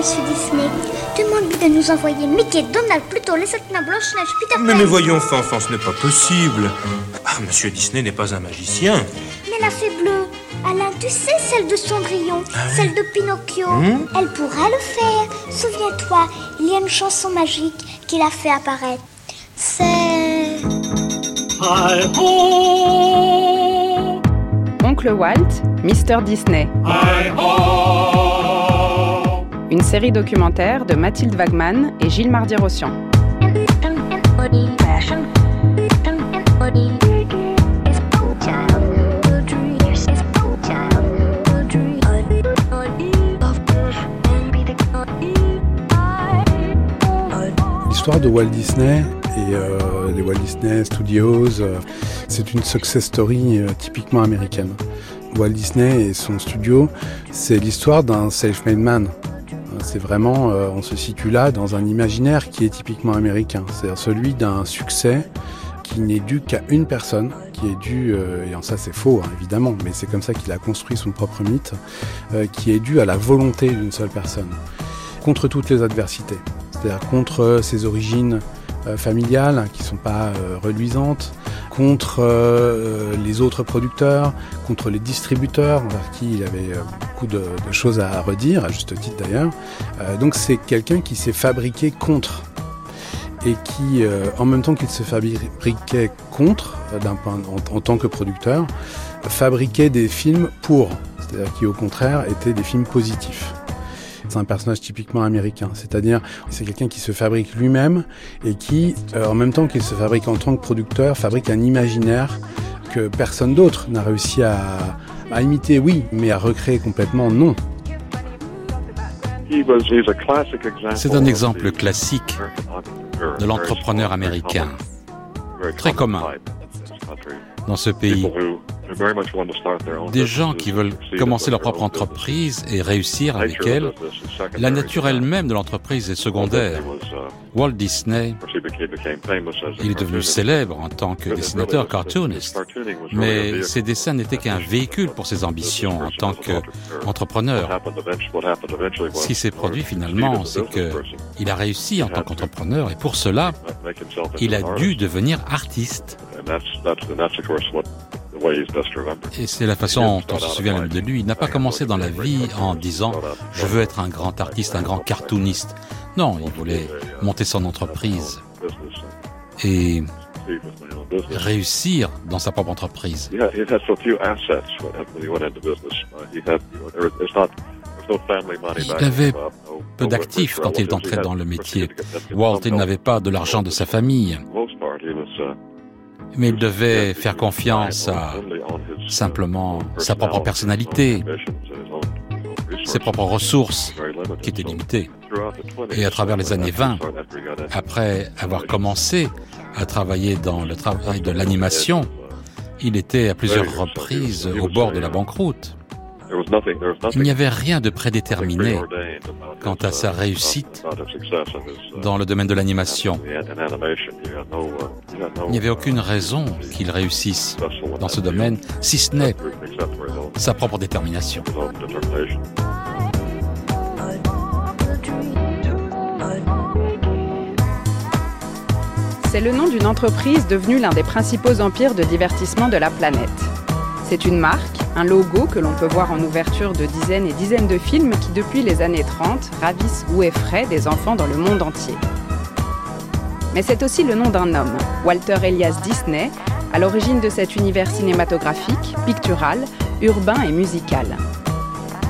Monsieur Disney. Demande-lui de nous envoyer Mickey, Donald, plutôt les sept nains, Blanche-Neige, Peter Pan. Mais, mais voyons, Fanfan, ce n'est pas possible. Ah, Monsieur Disney n'est pas un magicien. Mais la fée bleue, Alain, tu sais, celle de Cendrillon, celle de Pinocchio, elle pourra le faire. Souviens-toi, il y a une chanson magique qui l'a fait apparaître. C'est... Oncle Walt, Mr. Disney. Une série documentaire de Mathilde Wagman et Gilles Mardi-Rossian. L'histoire de Walt Disney et euh, les Walt Disney Studios, euh, c'est une success story euh, typiquement américaine. Walt Disney et son studio, c'est l'histoire d'un self-made man. C'est vraiment, euh, on se situe là dans un imaginaire qui est typiquement américain, c'est-à-dire celui d'un succès qui n'est dû qu'à une personne, qui est dû, euh, et en ça c'est faux hein, évidemment, mais c'est comme ça qu'il a construit son propre mythe, euh, qui est dû à la volonté d'une seule personne, contre toutes les adversités, c'est-à-dire contre ses origines familiales qui sont pas reluisantes, contre euh, les autres producteurs, contre les distributeurs envers qui il avait euh, beaucoup de, choses à redire, à juste titre d'ailleurs. Euh, donc c'est quelqu'un qui s'est fabriqué contre et qui, euh, en même temps qu'il se fabriquait contre, euh, en tant que producteur, fabriquait des films pour, c'est-à-dire qui au contraire étaient des films positifs. C'est un personnage typiquement américain, c'est-à-dire c'est quelqu'un qui se fabrique lui-même et qui, euh, en même temps qu'il se fabrique en tant que producteur, fabrique un imaginaire que personne d'autre n'a réussi à, à imiter, oui, mais à recréer complètement, non. C'est un exemple classique de l'entrepreneur américain, très commun. dans ce pays. Des gens qui veulent commencer leur propre entreprise et réussir avec elle. La nature elle-même de l'entreprise est secondaire. Walt Disney, il est devenu célèbre en tant que dessinateur cartooniste, mais ses dessins n'étaient qu'un véhicule pour ses ambitions en tant qu'entrepreneur. Ce qui s'est produit finalement, c'est que il a réussi en tant qu'entrepreneur et pour cela, il a dû devenir artiste. Et c'est la façon dont on se souvient même de lui. Il n'a pas commencé dans la vie en disant je veux être un grand artiste, un grand cartooniste. Non, il voulait monter son entreprise et réussir dans sa propre entreprise. Il avait peu d'actifs quand il entré dans le métier. Walt, il n'avait pas de l'argent de sa famille, Mais il devait faire confiance à simplement sa propre personnalité, ses propres ressources qui étaient limitées. Et à travers les années 20, après avoir commencé à travailler dans le travail de l'animation, il était à plusieurs reprises au bord de la banqueroute. Il n'y avait rien de prédéterminé quant à sa réussite dans le domaine de l'animation. Il n'y avait aucune raison qu'il réussisse dans ce domaine, si ce n'est sa propre détermination. C'est le nom d'une entreprise devenue l'un des principaux empires de divertissement de la planète. C'est une marque, un logo que l'on peut voir en ouverture de dizaines et dizaines de films qui, depuis les années 30, ravissent ou effraient des enfants dans le monde entier. Mais c'est aussi le nom d'un homme, Walter Elias Disney, à l'origine de cet univers cinématographique, pictural, urbain et musical.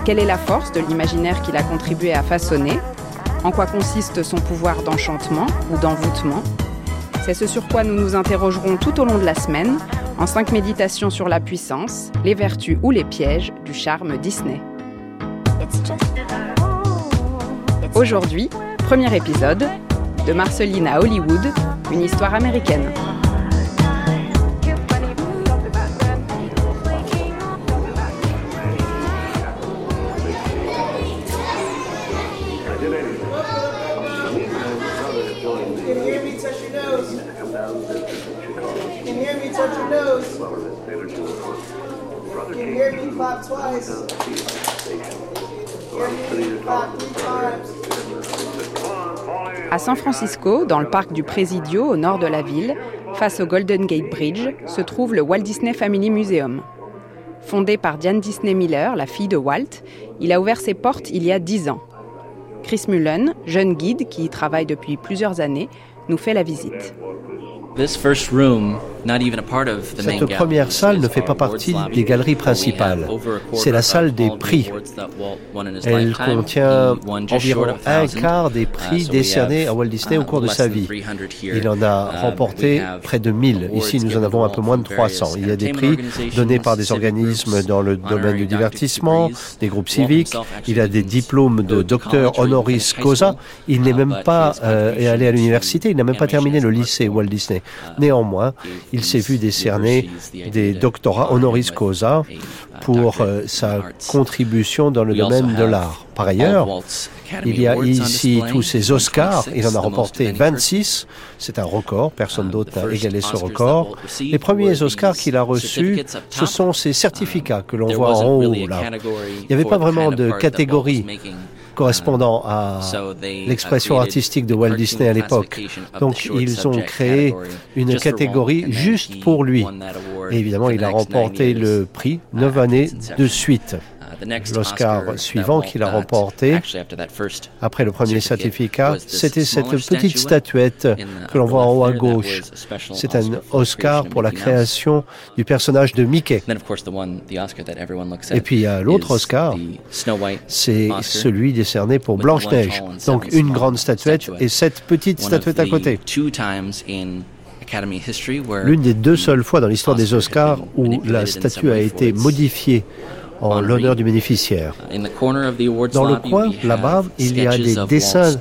Quelle est la force de l'imaginaire qu'il a contribué à façonner? En quoi consiste son pouvoir d'enchantement ou d'envoûtement? C'est ce sur quoi nous nous interrogerons tout au long de la semaine, en cinq méditations sur la puissance, les vertus ou les pièges du charme Disney. Aujourd'hui, premier épisode de Marceline à Hollywood, une histoire américaine. Twice. À San Francisco, dans le parc du Presidio, au nord de la ville, face au Golden Gate Bridge, se trouve le Walt Disney Family Museum. Fondé par Diane Disney Miller, la fille de Walt, il a ouvert ses portes il y a dix ans. Chris Mullen, jeune guide qui y travaille depuis plusieurs années, nous fait la visite. Cette première salle ne fait pas partie des galeries principales. C'est la salle des prix. Elle contient environ un quart des prix décernés à Walt Disney au cours de sa vie. Il en a remporté près de 1000. Ici, nous en avons un peu moins de 300. Il y a des prix donnés par des organismes dans le domaine du divertissement, des groupes civiques. Il a des diplômes de docteur honoris causa. Il n'est même pas euh, allé à l'université. Il n'a même pas terminé le lycée Walt Disney. Néanmoins, il s'est vu décerner des doctorats honoris causa pour euh, sa contribution dans le domaine de l'art. Par ailleurs, il y a ici tous ces Oscars. Il en a remporté 26. C'est un record. Personne d'autre n'a égalé ce record. Les premiers Oscars qu'il a reçus, ce sont ces certificats que l'on voit en haut là. Il n'y avait pas vraiment de catégorie correspondant à l'expression artistique de Walt Disney à l'époque. Donc ils ont créé une catégorie juste pour lui. Et évidemment, il a remporté le prix neuf années de suite. L'Oscar suivant qu'il a remporté après le premier certificat, c'était cette petite statuette que l'on voit en haut à gauche. C'est un Oscar pour la création du personnage de Mickey. Et puis il y a l'autre Oscar, c'est celui décerné pour Blanche-Neige. Donc une grande statuette et cette petite statuette à côté. L'une des deux seules fois dans l'histoire des Oscars où la statue a été modifiée en l'honneur du bénéficiaire. Dans le coin, là-bas, il y a des dessins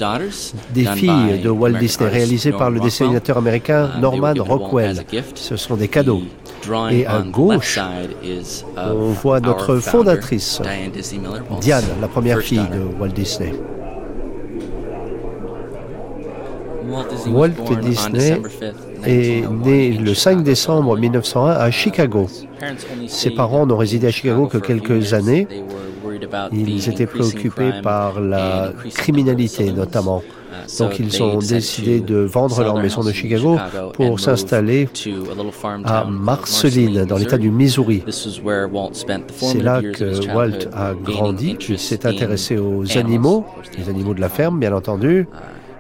des filles de Walt Disney réalisés par le dessinateur américain uh, Norman Rockwell. Ce sont des cadeaux. Et à gauche, on voit notre fondatrice, Diane, la première fille de Walt Disney. Walt Disney est né le 5 décembre 1901 à Chicago. Ses parents n'ont résidé à Chicago que quelques années. Ils étaient préoccupés par la criminalité notamment. Donc ils ont décidé de vendre leur maison de Chicago pour s'installer à Marceline, dans l'État du Missouri. C'est là que Walt a grandi. Il s'est intéressé aux animaux, les animaux de la ferme, bien entendu.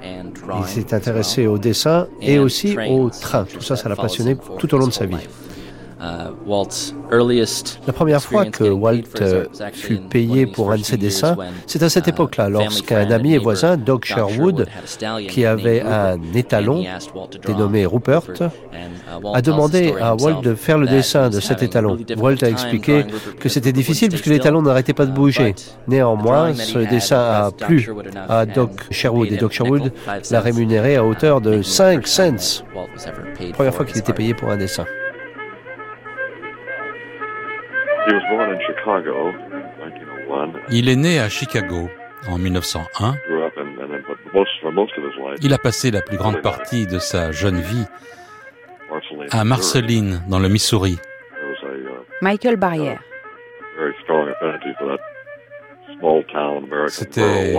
Il s'est intéressé au dessin et aussi au train. Tout ça, ça l'a passionné tout au long de sa vie. Uh, La première fois que Walt euh, fut payé pour un de ses dessins, c'est à cette uh, époque-là, lorsqu'un ami et voisin, Doug Sherwood, qui avait un étalon dénommé Rupert, uh, a demandé à Walt de faire le dessin de cet étalon. Walt a expliqué que c'était difficile puisque l'étalon n'arrêtait pas de bouger. Néanmoins, ce dessin a plu à Doug Sherwood et Doug Sherwood l'a rémunéré à hauteur de 5 cents. Première fois qu'il était payé pour un dessin. Il est né à Chicago en 1901. Il a passé la plus grande partie de sa jeune vie à Marceline, dans le Missouri. Michael Barrière. C'était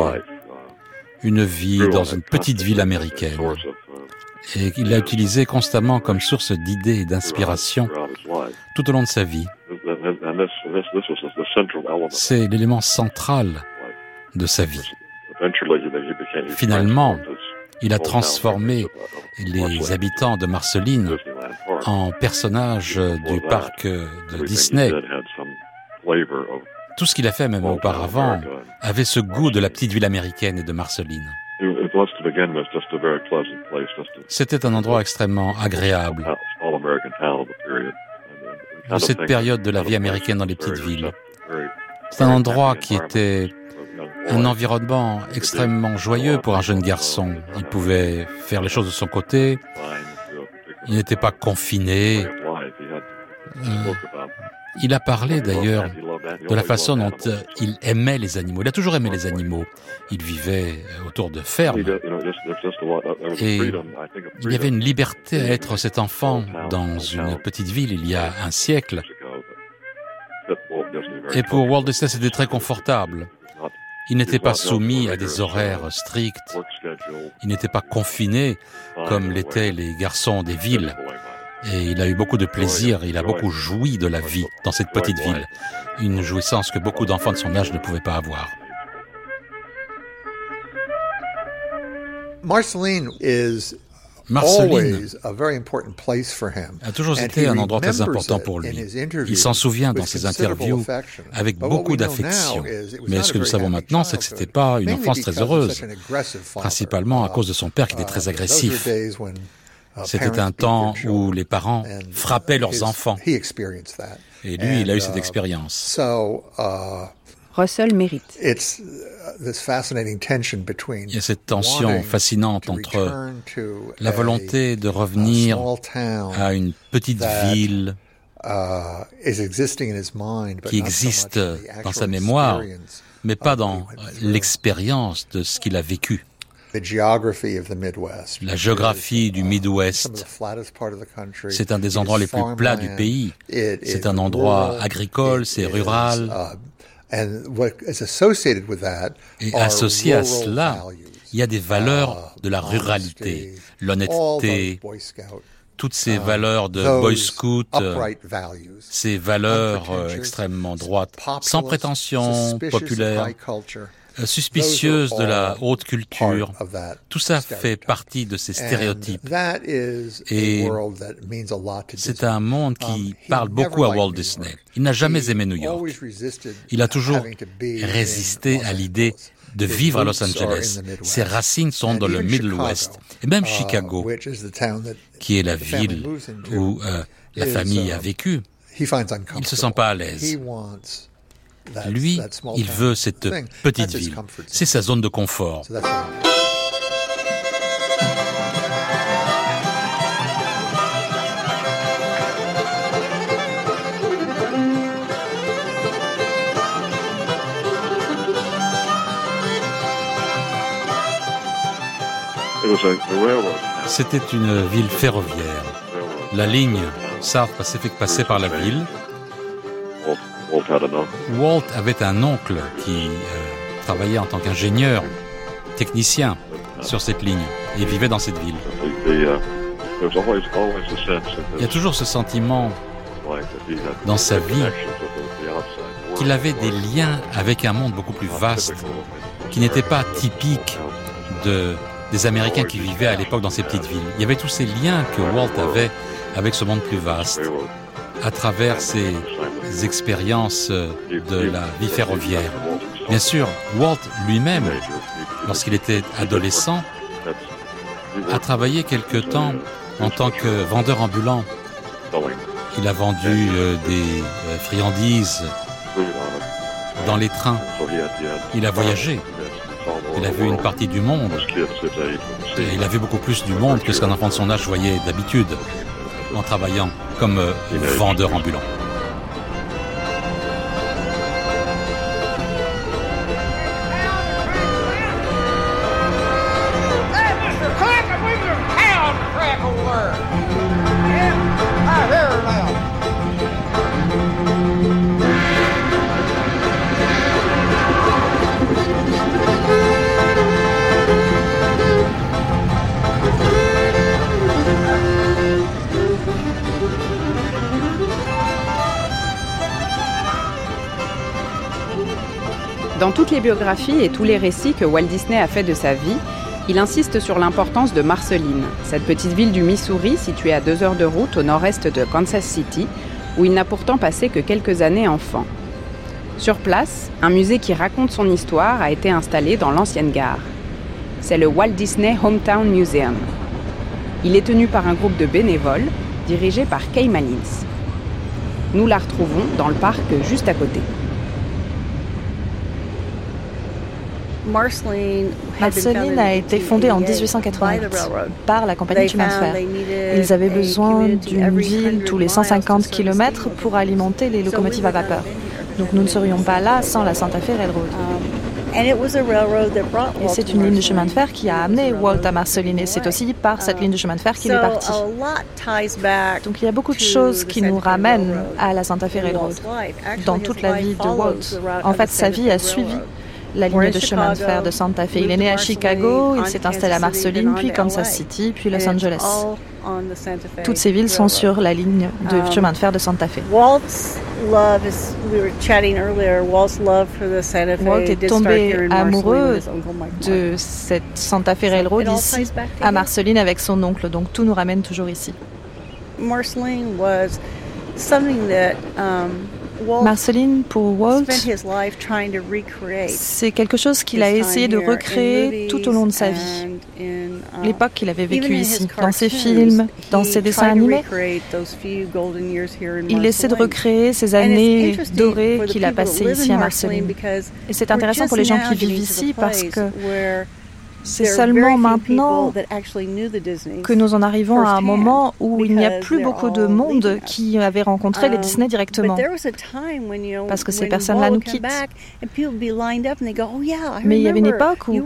une vie dans une petite ville américaine. Et il l'a utilisé constamment comme source d'idées et d'inspiration tout au long de sa vie. C'est l'élément central de sa vie. Finalement, il a transformé les habitants de Marceline en personnages du parc de Disney. Tout ce qu'il a fait même auparavant avait ce goût de la petite ville américaine et de Marceline. C'était un endroit extrêmement agréable de cette période de la vie américaine dans les petites villes. C'est un endroit qui était un environnement extrêmement joyeux pour un jeune garçon. Il pouvait faire les choses de son côté. Il n'était pas confiné. Euh, il a parlé d'ailleurs de la façon dont euh, il aimait les animaux. Il a toujours aimé les animaux. Il vivait euh, autour de fermes. Et il y avait une liberté à être cet enfant dans une petite ville il y a un siècle. Et pour Walt Disney, c'était très confortable. Il n'était pas soumis à des horaires stricts. Il n'était pas confiné comme l'étaient les garçons des villes. Et il a eu beaucoup de plaisir, il a beaucoup joui de la vie dans cette petite ville. Une jouissance que beaucoup d'enfants de son âge ne pouvaient pas avoir. Marceline is Marceline a toujours été un endroit très important pour lui. Il s'en souvient dans ses interviews avec beaucoup d'affection. Mais ce que nous savons maintenant, c'est que ce n'était pas une enfance très heureuse, principalement à cause de son père qui était très uh, agressif. Uh, C'était un temps où les parents frappaient leurs enfants. Et lui, il a eu cette uh, expérience. Russell mérite. Il y a cette tension fascinante entre la volonté de revenir à une petite ville uh, qui existe dans sa mémoire, mais pas dans l'expérience de ce qu'il a vécu. La géographie du Midwest, c'est un des endroits les plus plats du pays. C'est un endroit agricole, c'est rural. Uh, et associé à cela, il y a des valeurs uh, de la ruralité, l'honnêteté, toutes ces um, valeurs de Boy Scout, euh, ces valeurs euh, extrêmement droites, sans prétention, populaires, euh, suspicieuses de la haute culture. Tout ça fait partie de ces stéréotypes. Et c'est un monde qui um, parle beaucoup à Walt Disney. Il n'a jamais aimé New York. Il a toujours résisté à l'idée de vivre à Los Angeles. Ses racines sont dans le Middle West. Et même uh, Chicago, qui est la ville où euh, la famille a vécu, il ne se sent pas à l'aise. Lui, il veut cette petite ville. C'est sa zone de confort. C'était une ville ferroviaire. La ligne South Pacific passait par la ville Walt avait un oncle qui euh, travaillait en tant qu'ingénieur, technicien sur cette ligne et vivait dans cette ville. Il y a toujours ce sentiment dans sa vie qu'il avait des liens avec un monde beaucoup plus vaste, qui n'était pas typique de, des Américains qui vivaient à l'époque dans ces petites villes. Il y avait tous ces liens que Walt avait avec ce monde plus vaste, à travers ses expériences de la vie ferroviaire. Bien sûr, Walt lui-même, lorsqu'il était adolescent, a travaillé quelque temps en tant que vendeur ambulant. Il a vendu euh, des euh, friandises dans les trains. Il a voyagé. Il a vu une partie du monde. Et il a vu beaucoup plus du monde que ce qu'un enfant de son âge voyait d'habitude en travaillant comme euh, vendeur ambulant. Dans toutes les biographies et tous les récits que Walt Disney a fait de sa vie, il insiste sur l'importance de Marceline, cette petite ville du Missouri située à deux heures de route au nord-est de Kansas City, où il n'a pourtant passé que quelques années enfant. Sur place, un musée qui raconte son histoire a été installé dans l'ancienne gare. C'est le Walt Disney Hometown Museum. Il est tenu par un groupe de bénévoles dirigé par Kay Malins. Nous la retrouvons dans le parc juste à côté. Marceline a été fondée en 1888 par la compagnie chemin de fer. Ils avaient besoin d'une ville tous les 150 km pour alimenter les locomotives à vapeur. Donc nous ne serions pas là sans la Santa Fe Railroad. Um, et c'est une ligne de chemin de fer qui a amené Walt à Marceline et c'est aussi par cette ligne de chemin de fer qu'il est parti. Donc il y a beaucoup de choses qui nous ramènent à la Santa Fe Railroad dans toute la vie de Walt. En fait, sa vie a suivi la ligne de chemin de fer de Santa Fe. Il est né à Chicago, il s'est installé à Marceline, puis Kansas City, puis Los Angeles. Toutes ces villes sont sur la ligne de um, chemin de fer de Santa Fe. Walt est tombé amoureux de cette Santa Fe Railroad ici, à Marceline, avec son oncle, donc tout nous ramène toujours ici. Marceline was something that um, Marceline, pour Walt, c'est quelque chose qu'il a essayé de recréer tout au long de sa vie. Uh, L'époque qu'il avait vécue ici, dans ses films, dans ses dessins animés. Il essaie de recréer ces années dorées qu'il a passées ici à Marceline. Et c'est intéressant pour les gens qui vivent ici parce que c'est seulement maintenant que nous en arrivons à un moment où il n'y a plus beaucoup de monde qui avait rencontré les um, Disney directement. Parce que ces personnes-là nous quittent. Oh, Mais il y avait une époque où,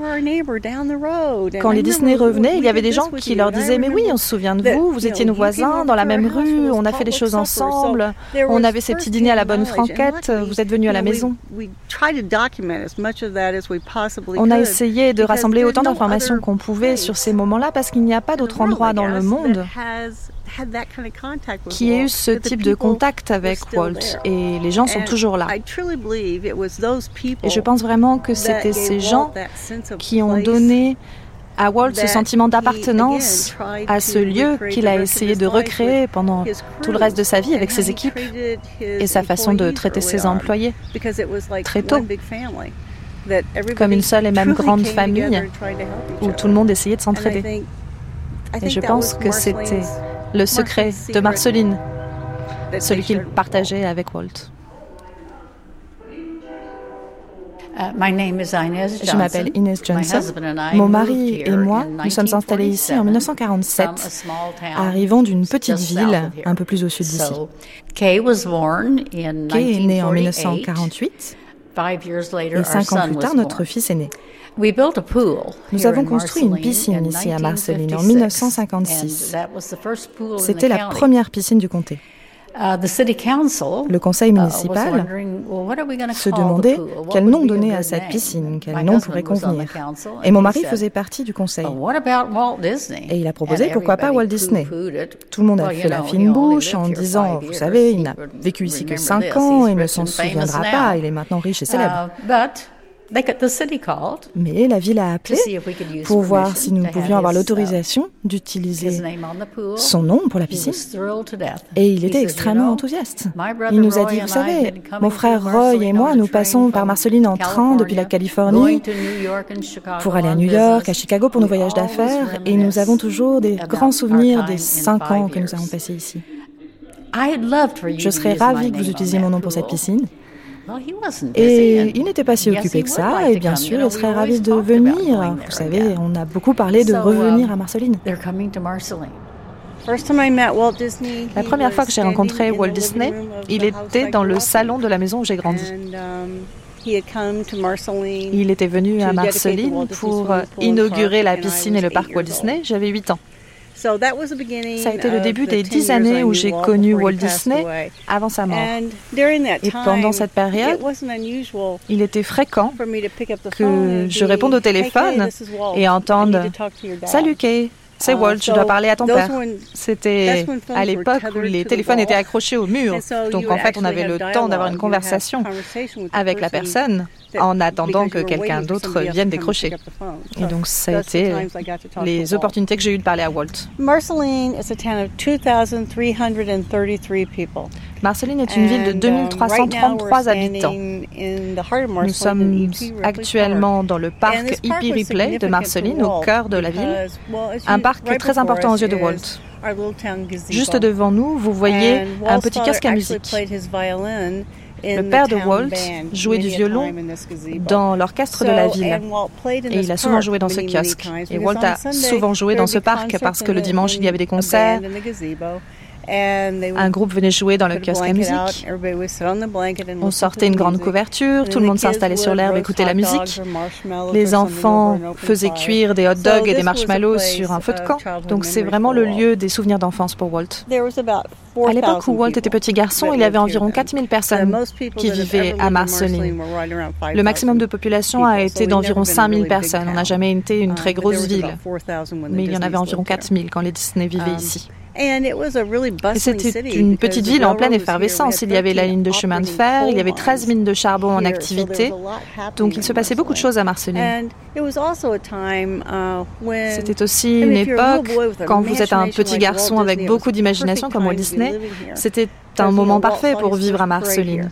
quand les Disney revenaient, il y avait des gens qui leur disaient Mais oui, on se souvient de vous, vous étiez nos voisins dans la même rue, on a fait des choses ensemble, on avait ces petits dîners à la bonne franquette, vous êtes venus à la maison. On a essayé de rassembler autant d'informations qu'on pouvait sur ces moments-là parce qu'il n'y a pas d'autre endroit dans le monde qui ait eu ce type de contact avec Walt. et les gens sont toujours là. Et je pense vraiment que c'était ces gens qui ont donné à Walt ce sentiment d'appartenance à ce lieu qu'il a essayé de recréer pendant tout le reste de sa vie avec ses équipes et sa façon de traiter ses employés très tôt comme une seule et même grande famille où tout le monde essayait de s'entraider. Et je pense que c'était le secret de Marceline, celui qu'il partageait avec Walt. Uh, je m'appelle Inez Johnson. Mon mari et moi, nous sommes installés ici en 1947, arrivant d'une petite ville un peu plus au sud d'ici. Kay est né en 1948 et cinq ans plus tard, notre fils est né. Nous avons construit une piscine ici à Marceline en 1956. C'était la première piscine du comté. Uh, le conseil uh, municipal se demandait quel nom donner à cette piscine, quel nom pourrait convenir? Et mon mari faisait partie du conseil. Et il a proposé pourquoi pas Walt Disney? Tout le monde a fait la fine bouche en disant, vous savez, il n'a vécu ici que cinq ans et ne s'en souviendra pas, il est maintenant riche et célèbre. Uh, mais la ville a appelé pour voir si nous pouvions avoir l'autorisation d'utiliser son nom pour la piscine. Et il était extrêmement enthousiaste. Il nous a dit, vous savez, mon frère Roy et moi, nous passons par Marceline en train depuis la Californie pour aller à New York, à Chicago pour nos voyages d'affaires. Et nous avons toujours des grands souvenirs des cinq ans que nous avons passés ici. Je serais ravie que vous utilisiez mon nom pour cette piscine. Et il n'était pas si occupé que ça, et bien sûr, il serait ravi de venir. Vous savez, on a beaucoup parlé de revenir à Marceline. La première fois que j'ai rencontré Walt Disney, il était dans le salon de la maison où j'ai grandi. Um, il était venu à Marceline pour inaugurer la piscine et le parc Walt Disney. J'avais 8 ans. Ça a été le début des dix années où j'ai connu Walt Disney avant sa mort. Et pendant cette période, il était fréquent que je réponde au téléphone et entende ⁇ Salut Kay, c'est uh, Walt, je dois parler à ton père. C'était à l'époque où les téléphones étaient accrochés au mur. Donc en fait, on avait le temps d'avoir une conversation avec la personne en attendant que quelqu'un d'autre vienne décrocher. Et donc, ça a été les opportunités que j'ai eues de parler à Walt. Marceline est une ville de 2333 uh, habitants. Nous sommes actuellement dans le parc Hippie Replay de Marceline, au cœur de la ville, un parc très important aux yeux de Walt. Juste devant nous, vous voyez un petit kiosque à musique. Le père de Walt jouait du violon dans l'orchestre de la ville. Et il a souvent joué dans ce kiosque. Et Walt a souvent joué dans ce parc parce que le dimanche, il y avait des concerts. Un groupe venait jouer dans le kiosque à musique. On sortait une grande couverture, tout le monde s'installait sur l'herbe, écoutait la musique. Les enfants faisaient cuire des hot dogs et des marshmallows sur un feu de camp. Donc c'est vraiment le lieu des souvenirs d'enfance pour Walt. À l'époque où Walt était petit garçon, il y avait environ 4000 personnes qui vivaient à Marceline. Le maximum de population a été d'environ 5000 personnes. On n'a jamais été une très grosse ville. Mais il y en avait environ 4000 quand les Disney vivaient um, ici. C'était une petite ville en pleine effervescence. Il y avait la ligne de chemin de fer, il y avait 13 mines de charbon en activité. Donc il se passait beaucoup de choses à Marceline. Uh, C'était aussi une époque, quand vous êtes un petit garçon avec beaucoup d'imagination comme Walt Disney, c'était un moment parfait pour vivre à Marceline.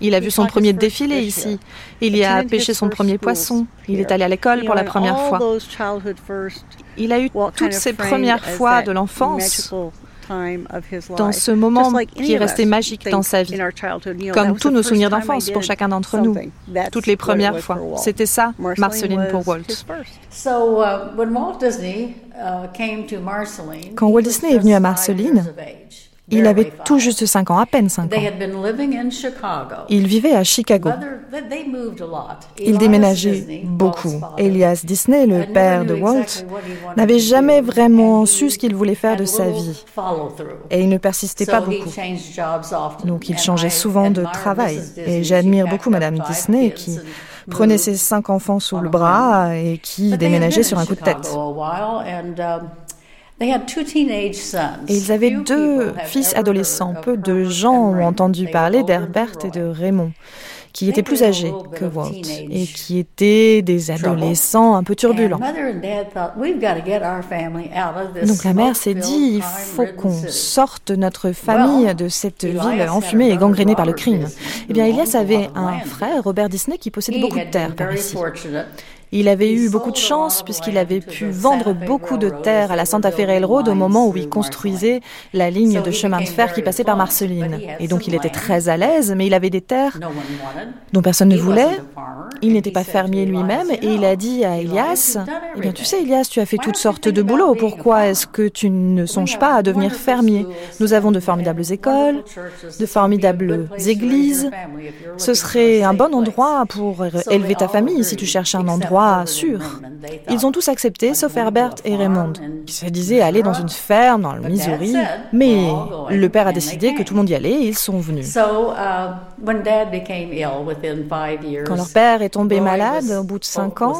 Il a vu son premier défilé ici. Il y a pêché son premier poisson. Il est allé à l'école pour la première fois. Il a eu toutes ces premières fois de l'enfance dans ce moment qui est resté magique dans sa vie, comme tous nos souvenirs d'enfance pour chacun d'entre nous, toutes les premières fois. C'était ça, Marceline pour Walt. Quand Walt Disney est venu à Marceline, il avait tout juste 5 ans, à peine 5 ans. Il vivait à Chicago. Il déménageait beaucoup. Elias Disney, le père de Walt, n'avait jamais vraiment su ce qu'il voulait faire de sa vie. Et il ne persistait pas beaucoup. Donc il changeait souvent de travail. Et j'admire beaucoup Madame Disney qui prenait ses cinq enfants sous le bras et qui déménageait sur un coup de tête. Et ils avaient deux fils adolescents. Peu de gens ont entendu parler d'Herbert et de Raymond, qui étaient plus âgés que Walt et qui étaient des adolescents un peu turbulents. Donc la mère s'est dit, il faut qu'on sorte notre famille de cette ville enfumée et gangrénée par le crime. Eh bien, Elias avait un frère, Robert Disney, qui possédait beaucoup de terres par ici. Il avait eu beaucoup de chance puisqu'il avait pu vendre beaucoup de terres à la Santa Fe Railroad au moment où il construisait la ligne de chemin de fer qui passait par Marceline. Et donc il était très à l'aise, mais il avait des terres dont personne ne voulait. Il n'était pas fermier lui-même et il a dit à Elias, eh bien tu sais Elias, tu as fait toutes sortes de boulots, pourquoi est-ce que tu ne songes pas à devenir fermier? Nous avons de formidables écoles, de formidables églises. Ce serait un bon endroit pour élever ta famille si tu cherches un endroit sûr. Ils ont tous accepté, sauf Herbert et Raymond, qui se disaient aller dans une ferme dans le Missouri. Mais le père a décidé que tout le monde y allait et ils sont venus. Quand leur père est tombé malade, au bout de cinq ans,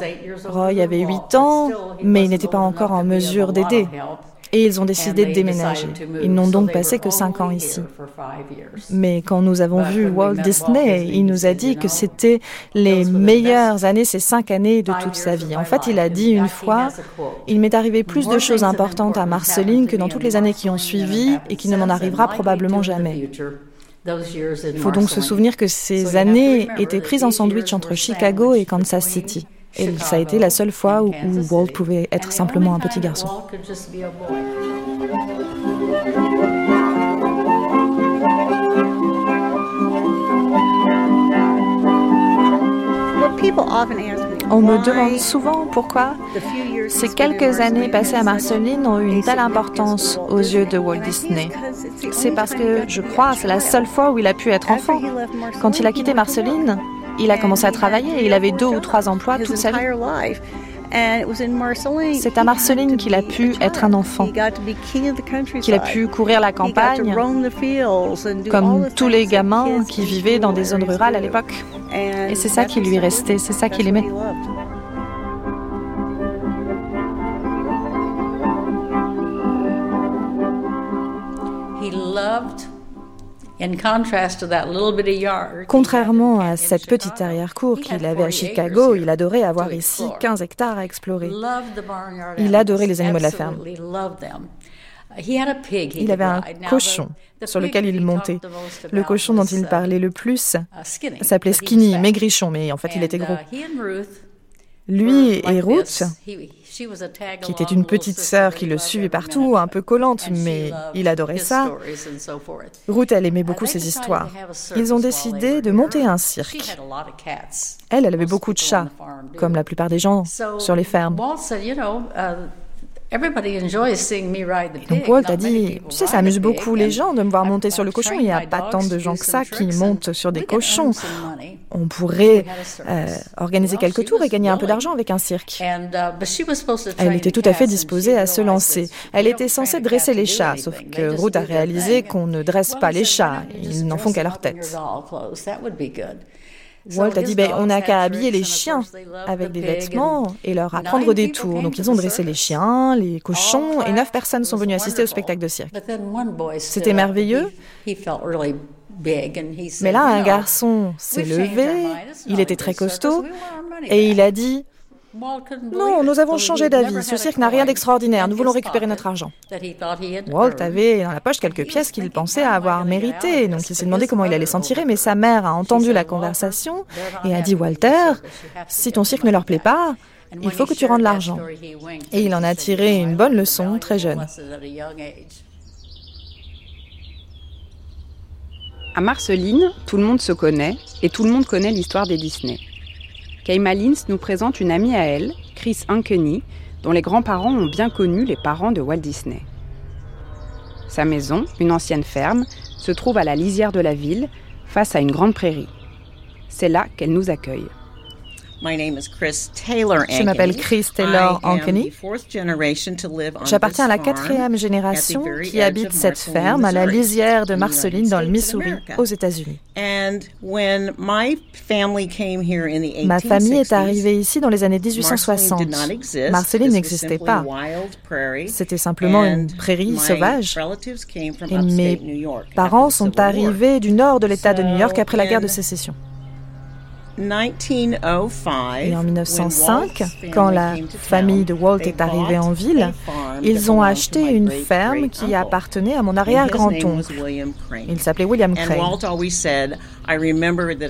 Roy avait 8 ans, mais il n'était pas encore en mesure d'aider et ils ont décidé de déménager. Ils n'ont donc passé que cinq ans ici. Mais quand nous avons vu Walt Disney, il nous a dit que c'était les meilleures années, ces cinq années de toute sa vie. En fait, il a dit une fois, il m'est arrivé plus de choses importantes à Marceline que dans toutes les années qui ont suivi et qui ne m'en arrivera probablement jamais. Il faut donc se souvenir que ces années étaient prises en sandwich entre Chicago et Kansas City. Et ça a été la seule fois où, Walt pouvait être simplement un petit garçon. On me demande souvent pourquoi ces quelques années passées à Marceline ont eu une telle importance aux yeux de Walt Disney. C'est parce que je crois c'est la seule fois où il a pu être enfant. Quand il a quitté Marceline, il a commencé à travailler. Il avait deux ou trois emplois toute sa vie. C'est à Marceline qu'il a pu être un enfant, qu'il a pu courir la campagne, comme tous les gamins qui vivaient dans des zones rurales à l'époque. Et c'est ça qui lui restait, c'est ça qu'il aimait. Contrairement à cette petite arrière-cour qu'il avait à Chicago, il adorait avoir ici 15 hectares à explorer. Il adorait les animaux de la ferme. Il avait un cochon sur lequel il montait. Le cochon dont il parlait le plus uh, s'appelait Skinny, maigrichon, mais en fait il était gros. Uh, Lui et Ruth qui était une petite sœur qui le suivait partout, un peu collante, mais il adorait ça. Ruth, elle aimait beaucoup ses histoires. Ils ont décidé de monter un cirque. Elle, elle avait beaucoup de chats, comme la plupart des gens sur les fermes. Donc Walt a dit, tu sais, ça amuse beaucoup les gens de me voir monter sur le cochon. Il n'y a pas tant de gens que ça qui montent sur des cochons. On pourrait euh, organiser quelques tours et gagner un peu d'argent avec un cirque. Uh, Elle était tout à fait disposée à se lancer. Elle était censée dresser les chats, sauf que Ruth a réalisé qu'on ne dresse pas les chats. Ils n'en font qu'à leur tête. Walt a dit ben, on n'a qu'à habiller les chiens avec des vêtements et leur apprendre des tours. Donc ils ont dressé les chiens, les cochons et neuf personnes sont venues assister au spectacle de cirque. C'était merveilleux. Mais là, un garçon s'est levé, il était très costaud et il a dit non, nous avons changé d'avis. Ce cirque n'a rien d'extraordinaire. Nous voulons récupérer notre argent. Walt avait dans la poche quelques pièces qu'il pensait avoir méritées, donc il s'est demandé comment il allait s'en tirer, mais sa mère a entendu la conversation et a dit Walter, si ton cirque ne leur plaît pas, il faut que tu rendes l'argent. Et il en a tiré une bonne leçon très jeune. À Marceline, tout le monde se connaît et tout le monde connaît l'histoire des Disney. Keima Lins nous présente une amie à elle, Chris Ankeny, dont les grands-parents ont bien connu les parents de Walt Disney. Sa maison, une ancienne ferme, se trouve à la lisière de la ville, face à une grande prairie. C'est là qu'elle nous accueille. Je m'appelle Chris Taylor Ankeny. J'appartiens à la quatrième génération qui habite cette ferme à la lisière de Marceline dans le Missouri, aux États-Unis. Ma famille est arrivée ici dans les années 1860. Marceline n'existait pas. C'était simplement une prairie sauvage. Et mes parents sont arrivés du nord de l'État de New York après la guerre de sécession. Et en 1905, quand la famille de Walt est arrivée en ville, ils ont acheté une ferme qui appartenait à mon arrière-grand-oncle. Il s'appelait William Crane.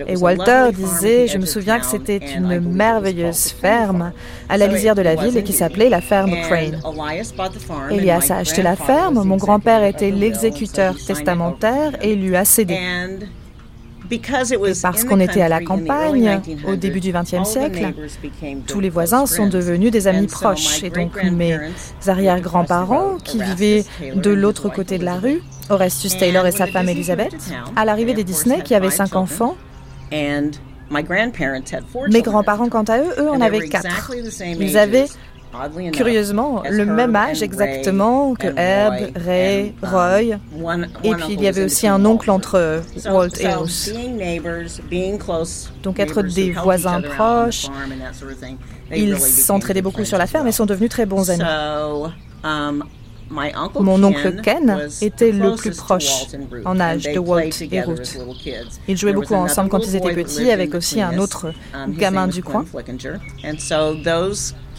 Et Walter disait, je me souviens que c'était une merveilleuse ferme à la lisière de la ville et qui s'appelait la ferme Crane. Elias a acheté la ferme, mon grand-père était l'exécuteur testamentaire et lui a cédé parce qu'on était à la campagne au début du XXe siècle, tous les voisins sont devenus des amis proches. Et donc mes arrière-grands-parents, qui vivaient de l'autre côté de la rue, Orestus Taylor et sa femme Elizabeth, à l'arrivée des Disney, qui avaient cinq enfants, mes grands-parents, quant à eux, eux en avaient quatre. Ils avaient curieusement, le même âge exactement que Herb, Ray, Roy. Et puis il y avait aussi un oncle entre Walt et Ruth. Donc être des voisins proches, ils s'entraidaient beaucoup sur la ferme et sont devenus très bons amis. Um, Mon oncle Ken était le plus proche en âge de Walt et Ruth. Ils jouaient beaucoup ensemble quand ils étaient petits avec aussi un autre um, gamin du coin.